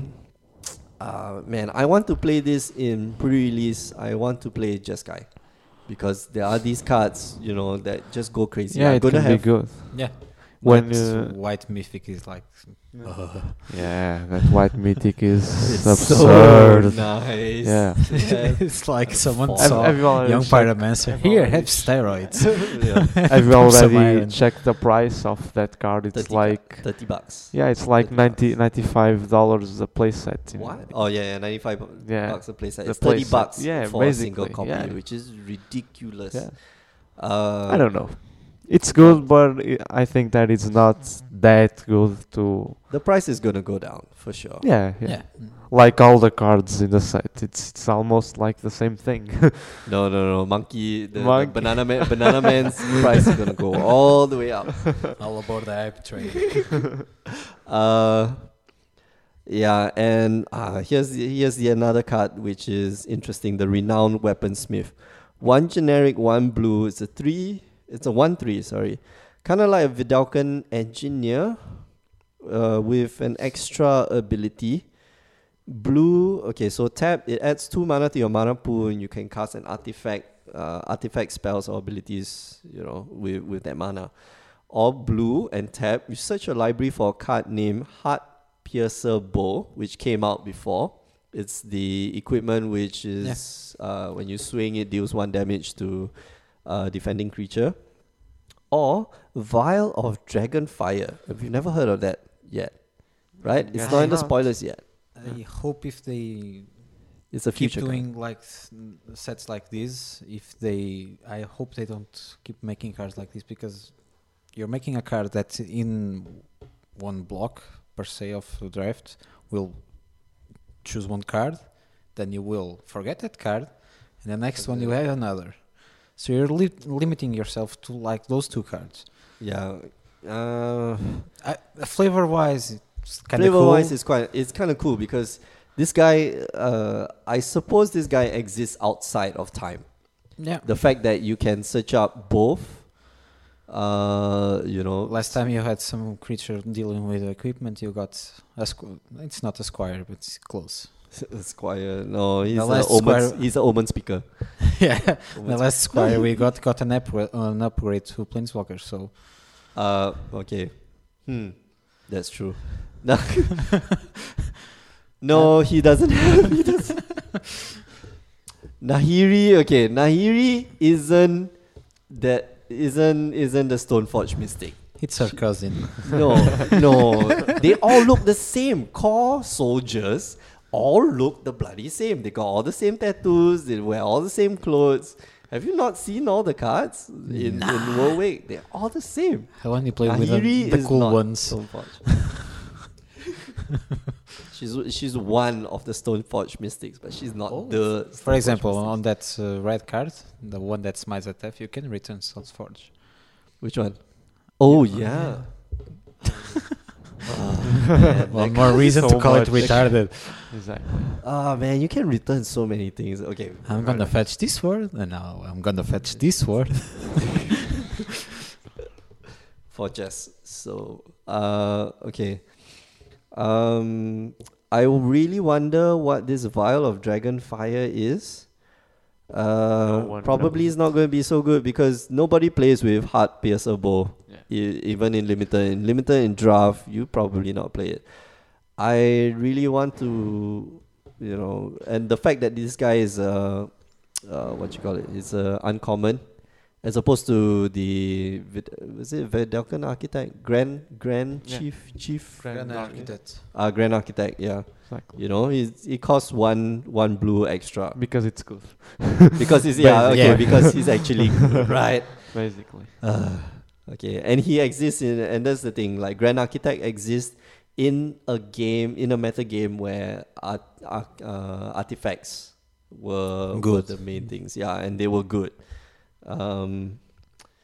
Uh, man, I want to play this in pre-release. I want to play Jeskai because there are these cards, you know, that just go crazy. Yeah, I'm it gonna can be good. yeah. When white, uh, white mythic is like, uh, yeah, that white mythic is It's absurd. so nice. Yeah. it's like someone Have- Have, saw have you already young pyromancer. Here, already have steroids. yeah. Have you already checked the price of that card? It's 30 like thirty bucks. yeah, it's like 30 90 bucks. 95 dollars a playset. in- What? Oh yeah, yeah, ninety-five bu- Yeah, bucks a playset. the It's thirty playset. bucks Yeah, for a single basically, copy, yeah. which is ridiculous. Yeah. Uh, I don't know. It's good, but i I think that it's not that good to. The price is gonna go down for sure. Yeah, yeah. yeah. Like all the cards in the set, it's it's almost like the same thing. No, no, no. Monkey, the, the banana man, banana man's price is gonna go all the way up. All aboard the hype train. Uh, yeah, and uh, here's the, here's the another card which is interesting. The renowned weaponsmith, one generic, one blue. It's a three. It's a one three. Sorry, kind of like a Vedalken engineer, uh, with an extra ability. Blue. Okay, so tap. It adds two mana to your mana pool, and you can cast an artifact, uh, artifact spells or abilities. You know, with with that mana or blue and tap, you search your library for a card named Heart Piercer Bow, which came out before. It's the equipment which is uh, when you swing it deals one damage to uh, defending creature. Or Vial of Dragon Fire. Have you never heard of that yet? Right? It's not in the spoilers yet. I hope if they It's a keep future. doing like sets like this, if they, I hope they don't keep making cards like this because you're making a card that's in one block per se of the draft will choose one card, then you will forget that card, and the next one you have another. So you're li- limiting yourself to like those two cards. Yeah. Uh, I, flavor wise, it's kind of flavor cool. wise it's quite it's kind of cool because this guy uh, i suppose this guy exists outside of time yeah. the fact that you can search up both uh you know Last time you had some creature dealing with equipment, you got a squ- It's not a squire, but it's close. A squire no he's The a last omen he's an omen speaker yeah, the last squire we got got an upgrade, an upgrade to planeswalker. So uh okay hmm that's true no no he doesn't have he doesn't Nahiri okay Nahiri isn't that isn't isn't the Stoneforge Mystic it's her cousin. No, no. They all look the same. Kor soldiers all look the bloody same. They got all the same tattoos. They wear all the same clothes. Have you not seen all the cards in, in World Wake? They're all the same. I only play with the, the is cool not ones. Stoneforge. she's she's one of the Stoneforge mystics, but she's not Oh. the. For example, mystic. on that uh, red card, the one that smites at F, you can return Soulsforge. which one? Oh yeah. Ah, man, One that more reason so to call it retarded. Exactly. Ah man, you can return so many things. Okay, I'm gonna fetch this word, and now I'm gonna fetch this word. for chess. So, uh, okay. Um, I really wonder what this vial of dragon fire is. Uh, one probably knows. it's not going to be so good because nobody plays with heart piercer bow. Yeah. E- even in limited, in limited in draft, you probably not play it. I really want to, you know, and the fact that this guy is uh, uh what you call it, is uh, uncommon, as opposed to the Vid- was it Vedalken architect, Grand Grand Yeah. Chief Chief, Grand Grand Architect. uh Grand Architect, yeah. Exactly. You know, it it costs one one blue extra Because it's good, because he's yeah okay Yeah. because he's actually good, right. basically. Uh, okay, and he exists in, and that's the thing. Like Grand Architect exists in a game, in a meta game where art, art, uh, artifacts were, were Good. the main things. Yeah, and they were good. Um,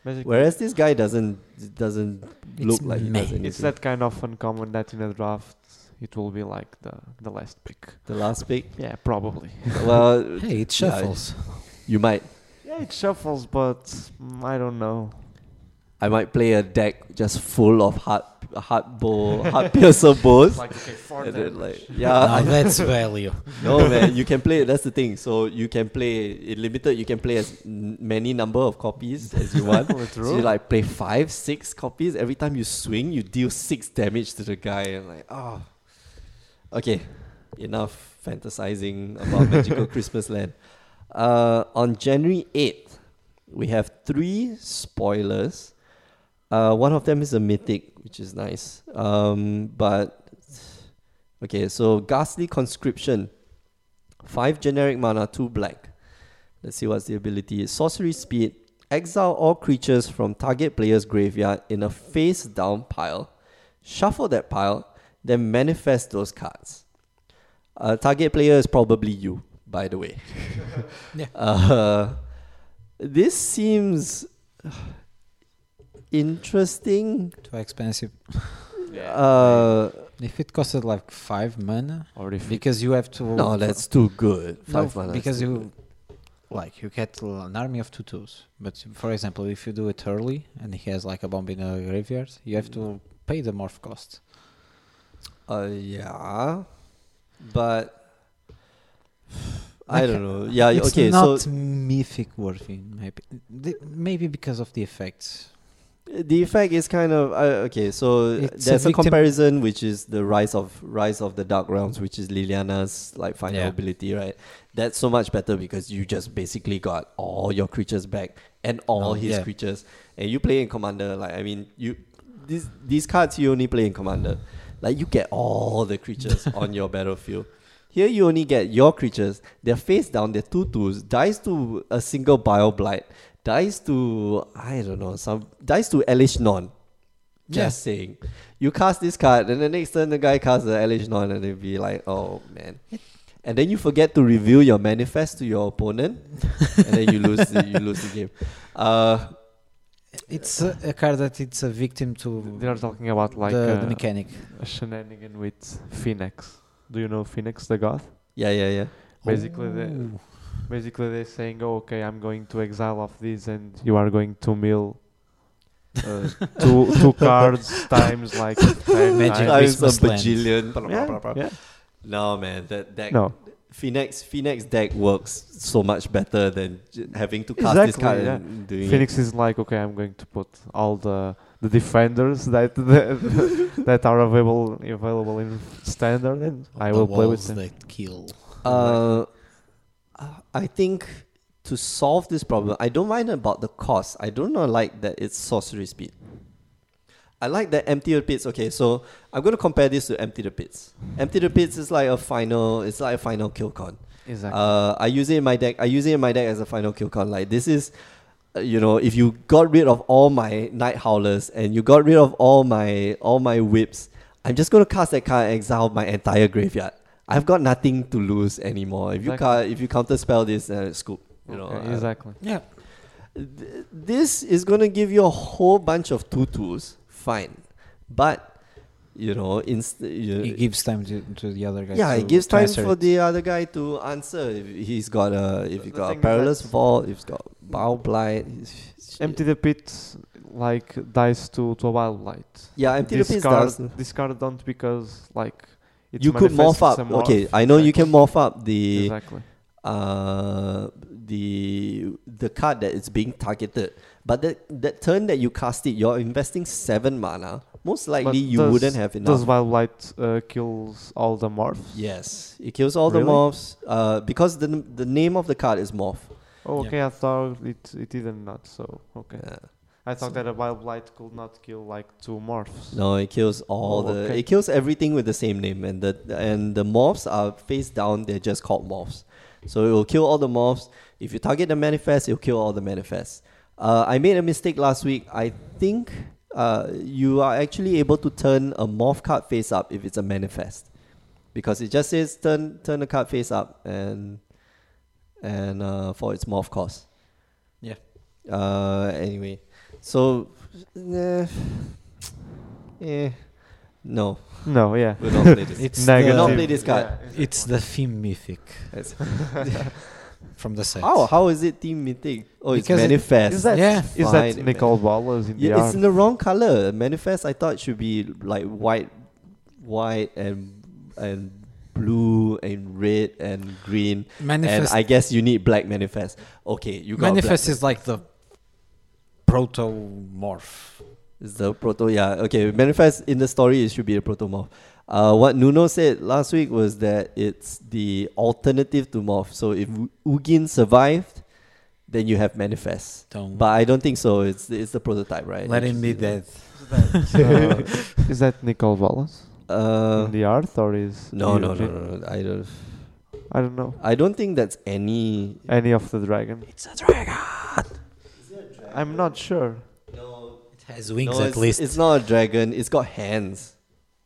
Basically, whereas this guy doesn't doesn't look like he does anything. it's that kind of uncommon that in a draft it will be like the the last pick. the last pick. Yeah, probably. well, Hey, it yeah, shuffles. you might. Yeah, it shuffles, but mm, I don't know. I might play a deck just full of heart heart bow heart piercer bows. Like okay, four and then, like yeah, now I- that's value. no man, you can play. That's the thing. So you can play in limited. You can play as many number of copies as you want. Oh, so you like play five, six copies. Every time you swing, you deal six damage to the guy. And like, oh, okay, enough fantasizing about magical Christmas land. Uh, on January eighth, we have three spoilers. Uh, one of them is a mythic, which is nice. Um, but okay, so ghastly conscription, five generic mana, two black. Let's see what's the ability. Sorcery speed. Exile all creatures from target player's graveyard in a face down pile. Shuffle that pile, then manifest those cards. Uh, target player is probably you, by the way. Yeah. Uh, this seems interesting. Too expensive. Yeah. Uh, If it costed like five mana, or if because you have to. no, that's too good. No, mana. because you good. like you get an army of tutus. But for example, if you do it early and he has like a bomb in a graveyard, you have to pay the morph cost. Uh, yeah, but I don't know. Yeah, it's okay. not So mythic worthy, maybe. The- Maybe because of the effects. The effect is kind of uh, okay. So It's there's a a, comparison, which is the rise of rise of the dark realms, which is Liliana's like final Yeah. ability, right? That's so much better because you just basically got all your creatures back and all Oh, his yeah. creatures, and you play in commander. Like I mean, you these these cards you only play in commander. Like you get all the creatures on your battlefield. Here you only get your creatures. They're face down. They're two twos. Dies to a single Bile Blight. Dies to I don't know some dies to Elesh Norn. Just Yeah. saying. You cast this card, and the next turn the guy casts the Elesh Norn, and it'd be like, oh man. And then you forget to reveal your manifest to your opponent, and then you lose the, you lose the game. Uh, It's a, a card that it's a victim to They are talking about like the, uh, the mechanic. a shenanigan with Phenax. Do you know Phenax the god? yeah, yeah, yeah. Basically, they, Ooh. Basically they're saying, oh, okay, I'm going to exile off this, and you are going to mill uh, two two cards times like ten Magic times. Times a Christmas bajillion. Yeah, yeah. No man, that deck No, Phenax Phenax deck works so much better than j- having to cast this Exactly, card yeah. and doing. Phenax is like, okay, I'm going to put all the the defenders that that, that are available available in standard, and I The will play with walls them. that kill. Uh, I think to solve this problem, I don't mind about the cost. I do not like that it's sorcery speed. I like that empty the pits. Okay, so I'm going to compare this to empty the pits. Empty the pits is like a final. It's like a final kill con. Exactly. Uh, I use it in my deck. I use it in my deck as a final kill con. Like this is, uh, you know, if you got rid of all my Nighthowlers and you got rid of all my all my whips, I'm just gonna cast that card and exile my entire graveyard. I've got nothing to lose anymore. If you Exactly. ca- if you counter spell this, uh, scoop. You know, Okay, uh, exactly. Yeah. th- this is gonna give you a whole bunch of tutus. Fine, but you know, inst- you, It gives time to, to the other guy. yeah, to it gives time for it. the other guy to answer. If he's got a, if he The got a perilous that- vault, if he's got Bile Blight. he's- Empty the pit like dies to to a Bile Blight. Yeah, empty the pits discard, does. discard don't because like it's You could morph up. morph. Okay, I know you can morph up the Exactly. uh the the card that is being targeted. But that that turn that you cast it, you're investing seven mana. Most likely, But you does- wouldn't have enough. Does Bile Blight uh, kills all the morphs? Yes, it kills all the morphs. Uh, because the the name of the card is morph. Oh, Yeah. okay. I thought it it didn't not. So okay. Yeah. I thought So- that a Bile Blight could not kill like two morphs. No, it kills all Oh, the. okay. It kills everything with the same name, and the and the morphs are face down. They're just called morphs. So it will kill all the morphs. If you target the manifest, it will kill all the manifests. Uh, I made a mistake last week. I think uh, you are actually able to turn a morph card face up if it's a manifest, because it just says turn turn the card face up and and uh, for its morph cost. Yeah. Uh, anyway, so eh, eh, no, No, yeah. we'll not play this. It's Negative. Not the, play this card. Yeah, it's the theme mythic That's- from the set. How how is it team mythic? Oh, it's Because it- manifest. Is that Yeah. is Fine, that Nicol Bolas in the yeah, it's art? in the wrong color. Manifest. I thought should be like white, white and and blue and red and green. Manifest, And I guess you need black manifest. Okay, you got manifest black. is like the proto morph. Is the proto? Yeah. Okay. Manifest in the story it should be a protomorph. Uh, what Nuno said last week was that it's the alternative to morph. So if U- Ugin survived, then you have manifest. Don't But I don't think so. It's it's the prototype, right? let him be dead. Uh, is that Nicol Bolas? Uh, in the art or is no, no, no, no, no. I don't. I don't know I don't think that's any. any of the dragon. It's a dragon. I'm not sure. No, It has wings no, at least. It's not a dragon. It's got hands.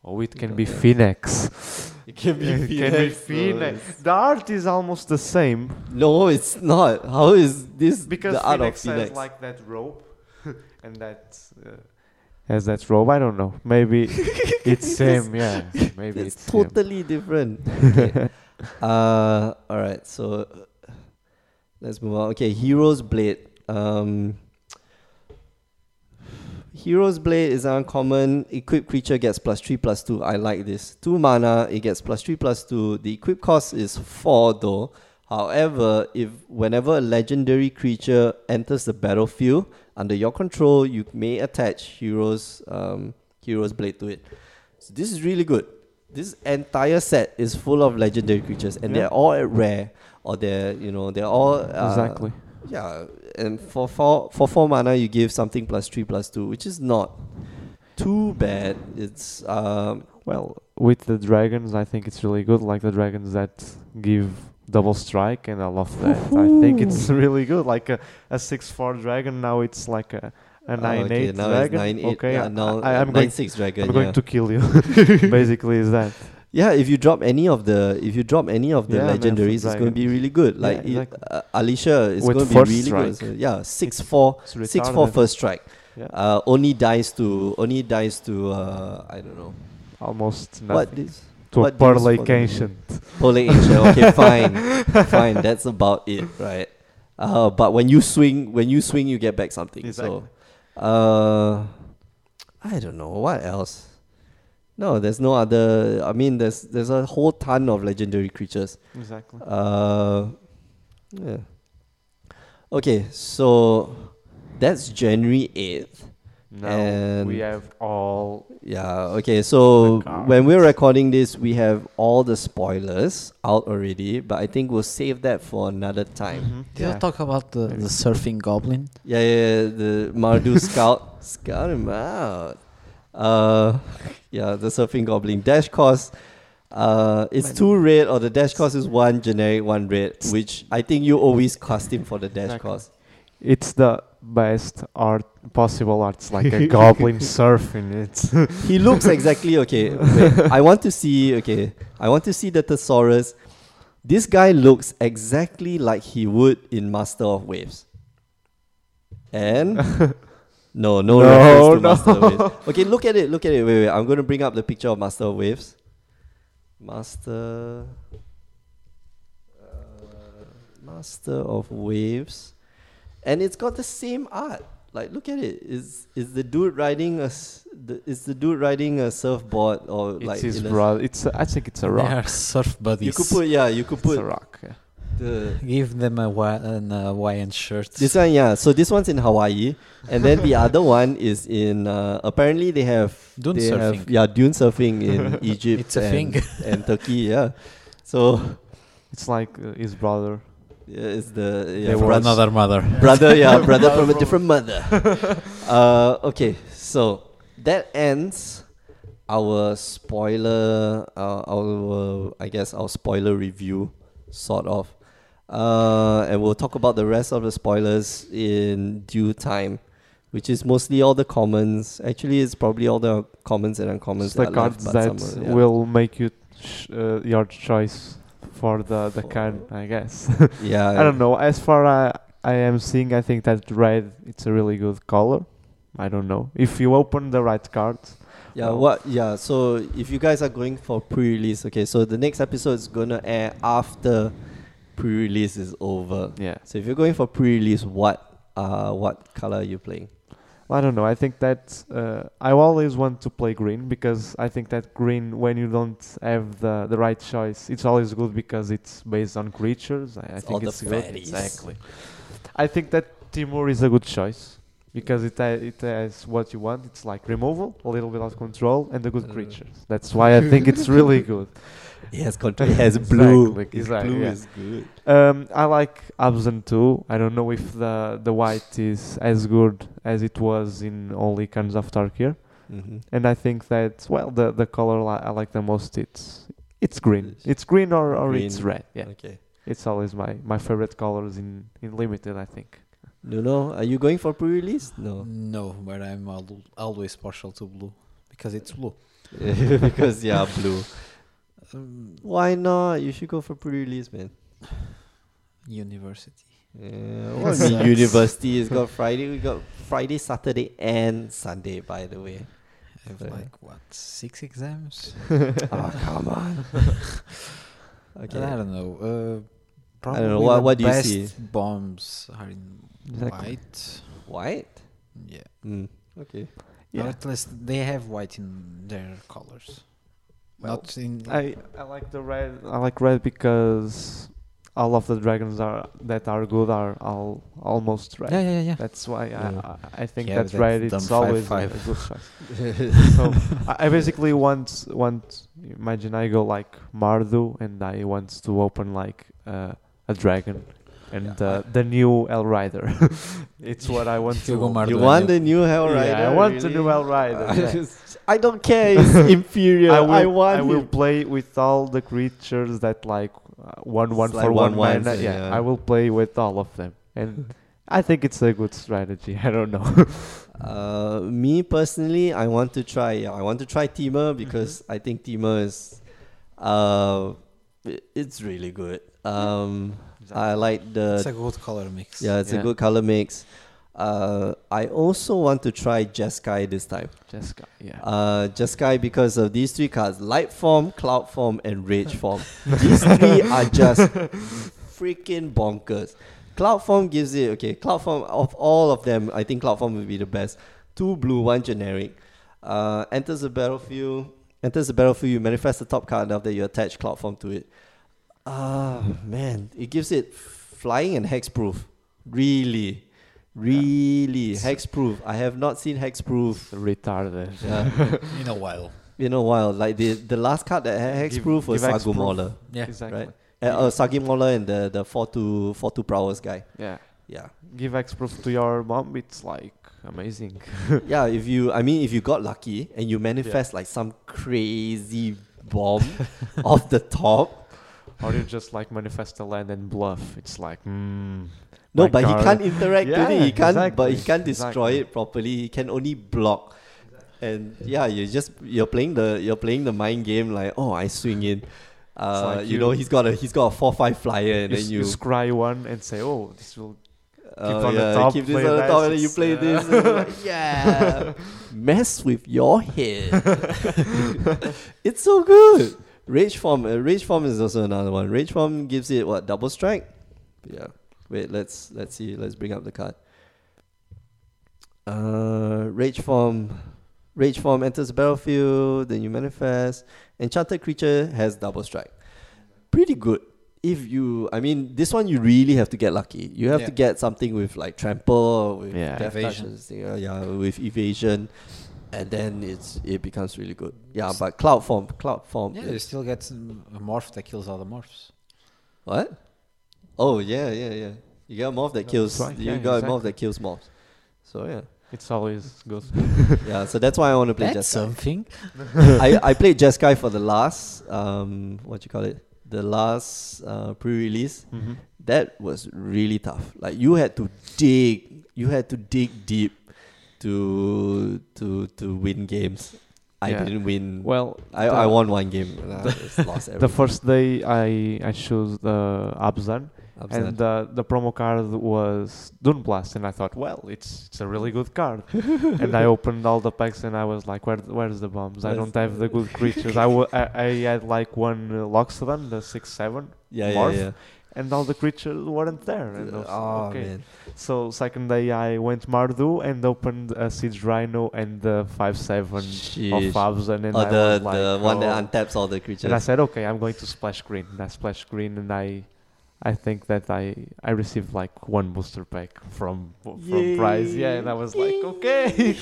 Oh, it can be. Phenax. It can be. It can be Phenax, so The art is almost the same No, it's not. How is this because the art Phenax, of Phenax? has like that rope and that uh, has that rope. I don't know. Maybe it's same. Yeah, maybe it's it's same. totally different. Okay. uh, all right. So uh, let's move on. Okay, Hero's Blade. Um, Hero's Blade is uncommon. Equipped creature gets plus three plus two. I like this. Two mana, it gets plus three plus two. The equip cost is four though. However, if whenever a legendary creature enters the battlefield under your control, you may attach Hero's, um, heroes blade to it. So this is really good. This entire set is full of legendary creatures, and Yeah. they're all at rare, or they're you know they're all uh, exactly. yeah, and for four for four mana you give something plus three plus two, which is not too bad. It's um Well, with the dragons, I think it's really good. Like the dragons that give double strike, and I love that. I think it's really good. Like a, a six four dragon. Now it's like a, a oh, nine okay, eight now dragon. it's nine eight. okay, yeah, now I, am going. six dragon. I'm yeah. going to kill you. Basically, is that. Yeah, if you drop any of the if you drop any of the Yeah, man, legendaries, it's going to be really good. Yeah, Like it- exactly. uh, Alesha is going to be really good. So, yeah, six four It's six four first strike. Yeah. Uh, only dies to only dies to uh, I don't know Almost nothing. what this to a what do you Parlay suppose it is? Ancient. Polling ancient. Okay, fine, fine. That's about it, right? Uh, but when you swing, when you swing, you get back something. Exactly. So, uh, I don't know what else. No, there's no other. I mean, there's there's a whole ton of legendary creatures. Exactly. Uh, yeah. Okay, so that's January eighth. Now and- we have all. Yeah, okay. So when we're recording this, we have all the spoilers out already, but I think we'll save that for another time. Mhm. Did you talk about the, the surfing goblin? Yeah, yeah, yeah, the Mardu Scout. Scout him out. Uh, yeah, the Surfing Goblin. Dash cost, uh, it's Man. two red, or the dash cost is one generic, one red, which I think you always cost him for the dash Exactly. cost. It's the best art possible art. It's like a goblin surfing. it he looks exactly okay. Wait, I want to see. Okay, I want to see the thesaurus. This guy looks exactly like he would in Master of Waves. And no, no, No, reference to no. Master Waves. Okay, look at it. Look at it. Wait, wait. I'm going to bring up the picture of Master Waves. Master. Uh, Master of Waves, and it's got the same art. Like, look at it. Is is the dude riding a s- the, is the dude riding a surfboard or it's like his in a- brother. It's a, I think it's a They rock. are surf buddies. You could put yeah. You could It's a rock. Yeah. The Give them a wa- an uh, Hawaiian shirt. this one yeah. So this one's in Hawaii, and then the other one is in uh, apparently they have Dune they have- surfing. yeah, dune surfing in Egypt. It's a and, thing. and Turkey. Yeah. So It's like uh, his brother. yeah, it's the yeah, they brother- another mother. brother, yeah, brother from a different mother. uh, okay, so that ends our spoiler, uh, our I guess our spoiler review, sort of, uh, and we'll talk about the rest of the spoilers in due time, which is mostly all the commons. Actually, it's probably all the commons and uncommons It's the that are left, cards that some yeah. will make you sh- uh, your choice for the the For- card. I guess. yeah, I don't know. As far I I am seeing, I think that red it's a really good color. I don't know if you open the right cards. Yeah, Well- what? Yeah, so if you guys are going for pre-release, okay, so the next episode is gonna air after pre-release is over. Yeah. So if you're going for pre-release, what uh what color are you playing? I don't know. I think that uh, I always want to play green because I think that green, when you don't have the, the right choice, it's always good because it's based on creatures. I, I think the it's good. fatties. Exactly. I think that Temur is a good choice because it ha- it has what you want. It's like removal, a little bit of control, and the good Uh. creatures. That's why I think it's really good. It has control. Has blue. Exactly, Its exactly, blue yeah. is good. Um, I like Abzan too. I don't know if the the white is as good as it was in only Khans of Tarkir. Mm-hmm. and I think that well the the color li- I like the most it's it's green it's green or, or it's red yeah Okay. it's always my my favorite colors in in limited I think No, no. are you going for pre-release? No, No, but I'm al- always partial to blue because it's blue. because yeah, blue. Um, Why not? You should go for pre-release, man. university. Yeah, what do you mean university has got Friday. We got Friday, Saturday, and Sunday. By the way. I have Yeah. like what six exams? oh come on. okay. I don't know. Uh, I don't know, what- what do you see? Bombs are in Exactly. white. White. Yeah. Mm. Okay. Or yeah at least they have white in their colors. Well, Not in. I I like the red I like red because all of the dragons are that are good are all almost red. Yeah, yeah, yeah. That's why Yeah. I, I, I think Yeah, that's that right. dumb It's always a- five. a good choice. so I, I basically want want imagine I go like Mardu and I want to open like uh, a dragon and Yeah, uh, the new El Rider. it's what I want to. go Mardu you want the new Hellrider? Yeah, I want the really? new Hellrider. Yeah. I don't care. It's inferior. I I, will, want I will him. play with all the creatures that like uh, one one It's for like one one mana. Yeah, yeah. I will play with all of them, and I think it's a good strategy. I don't know. Uh, me personally, I want to try. Yeah, I want to try Temur because Mm-hmm. I think Temur is, uh, it's really good. Um, I like the It's a good color mix. yeah, it's a good color mix. Uh, I also want to try Jeskai this time. Jessica, yeah. Uh, Jeskai because of these three cards: Light Form, Cloud Form, and Rage Form. these three are just freaking bonkers. Cloud Form gives it okay. Cloud Form of all of them, I think Cloud Form would be the best. Two blue, one generic. Uh, enters the battlefield. Enters the battlefield. You manifest the top card after you attach Cloud Form to it. Ah man, it gives it flying and hexproof. Really, really hexproof. I have not seen hexproof. retarded. Yeah. In a while. in a while. Like the the last card that had Give- hexproof was give hexproof. Sagu Mauler. Yeah. exactly. Right. Uh, uh, Sagu Mauler and the the four two four two prowess guy. Yeah, Yeah. give hexproof to your mom. It's like amazing. yeah, if you I mean if you got lucky and you manifest like some crazy bomb off the top. or you just like manifest a land and bluff. It's like, mm, No, my but he can't interact with Yeah, it. He can't but he can't destroy exactly. it properly. He can only block. And yeah, you just you're playing the you're playing the mind game like, oh I swing in. Uh, like you, know he's got a he's got a four five flyer and you, then you, you scry one and say, oh, this will Oh, on the yeah, top, keep this on the top, and then you play uh, this. like, yeah, mess with your head. it's so good. Rageform, uh, rageform is also another one. Rageform gives it what double strike. Yeah. Wait, let's let's see. Let's bring up the card. Uh, rageform, rage form enters the battlefield. Then you manifest. Enchanted creature has double strike. Pretty good. If you, I mean, this one you really have to get lucky. You have to get something with like trample, with Yeah. death Evasion. and this uh, yeah, with evasion, and then it's it becomes really good. Yeah, but cloudform, cloud form. Yeah, you still get some- a morph that kills all the morphs. What? Oh yeah, yeah, yeah. You got a morph that That's kills. right, You yeah, got a morph exactly. that kills morphs. So yeah, It's always good. yeah. So that's why I want to play That's Jeskai. something. I I played Jeskai for the last um what you call it the last uh, pre-release. mm-hmm. That was really tough. Like you had to dig. You had to dig deep to to to win games. I Yeah. didn't win. Well, I, I won one game. And I just lost The first day I I chose the Abzan Upset. and uh, the promo card was Dune Blast and I thought, well, it's it's a really good card. and I opened all the packs and I was like, where where's the bombs? I don't have the good creatures. I I, I had like one uh, Loxodon, the six seven, yeah, yeah, morph, yeah. and all the creatures weren't there. And was, oh okay. man. So second day I went Mardu and opened a Siege Rhino and the five seven of Sheesh. Abzan and Or I the was like, the one that oh. untaps all the creatures. And I said, okay, I'm going to splash green. And I splash green, and I, I think that I I received like one booster pack from from prize. Yeah, and I was like, okay.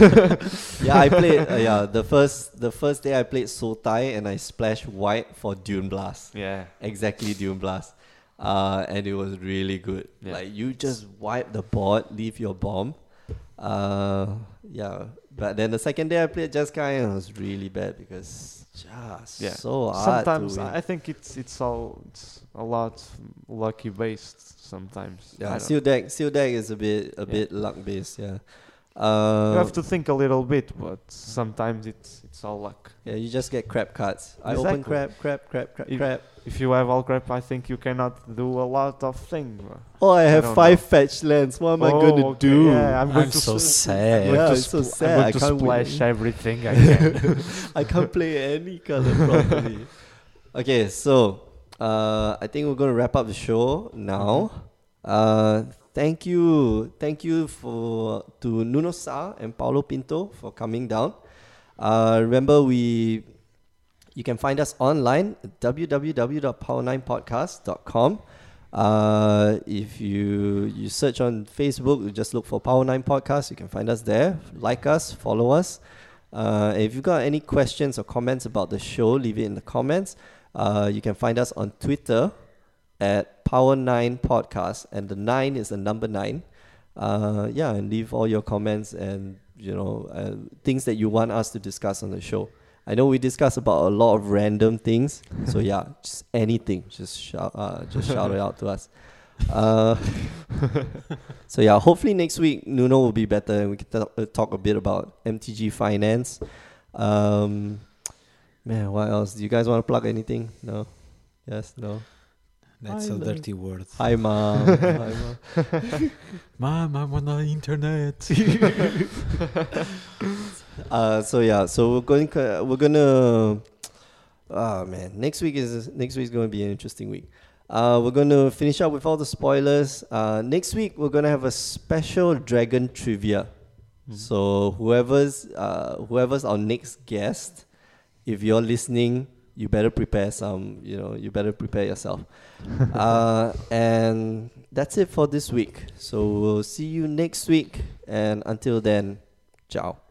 yeah, I played. Uh, yeah, the first the first day I played Sultai and I splashed white for Dune Blast. yeah, Exactly, Dune Blast. Uh, and it was really good. Yeah. Like you just wipe the board, leave your bomb. Uh, yeah. But then the second day I played Jeskai and it was really bad because just Yeah. so sometimes. I think it's it's all it's a lot lucky based. Sometimes yeah, seal deck, seal deck is a bit a Yeah. bit luck based. Yeah. Uh, you have to think a little bit, but sometimes it's it's all luck. Yeah, you just get crap cards. I open crap, crap, crap, crap, crap. If you have all crap, I think you cannot do a lot of things. Oh, I have don't five fetch lands. What am I Oh, gonna okay, do? Yeah, I'm I'm, to so s- sad. I'm going Yeah, to it's so spl- sad. I'm I to can't win. splash everything I can. I can't play any color properly. Okay, so uh, I think we're gonna wrap up the show now. Uh, thank you, thank you for to Nuno Sa and Paulo Pinto for coming down. Uh, remember we You can find us online at www.power9podcast.com. Uh, if you you search on Facebook, you just look for Power Nine Podcast. You can find us there. Like us, follow us. Uh, if you've got any questions or comments about the show, leave it in the comments. Uh, you can find us on Twitter at Power Nine Podcast, and the nine is the number nine. Uh, yeah, and leave all your comments and you know uh, things that you want us to discuss on the show. I know we discuss about a lot of random things, so yeah, just anything, just shout, uh, just shout it out to us. Uh, so yeah, hopefully next week Nuno will be better and we can talk, uh, talk a bit about MTG finance. Um, man, what else? Do you guys want to plug anything? No. Yes. No. That's Hi, a Lou. dirty word. Hi, mom. Hi, mom. Mom, I'm on the internet. Uh, so yeah, so we're going. We're gonna. Ah man, next week is next week is going to be an interesting week. Uh, we're going to finish up with all the spoilers. Uh, next week we're going to have a special dragon trivia. So whoever's uh, whoever's our next guest, if you're listening, you better prepare some. You know, you better prepare yourself. uh, and that's it for this week. So we'll see you next week. And until then, ciao.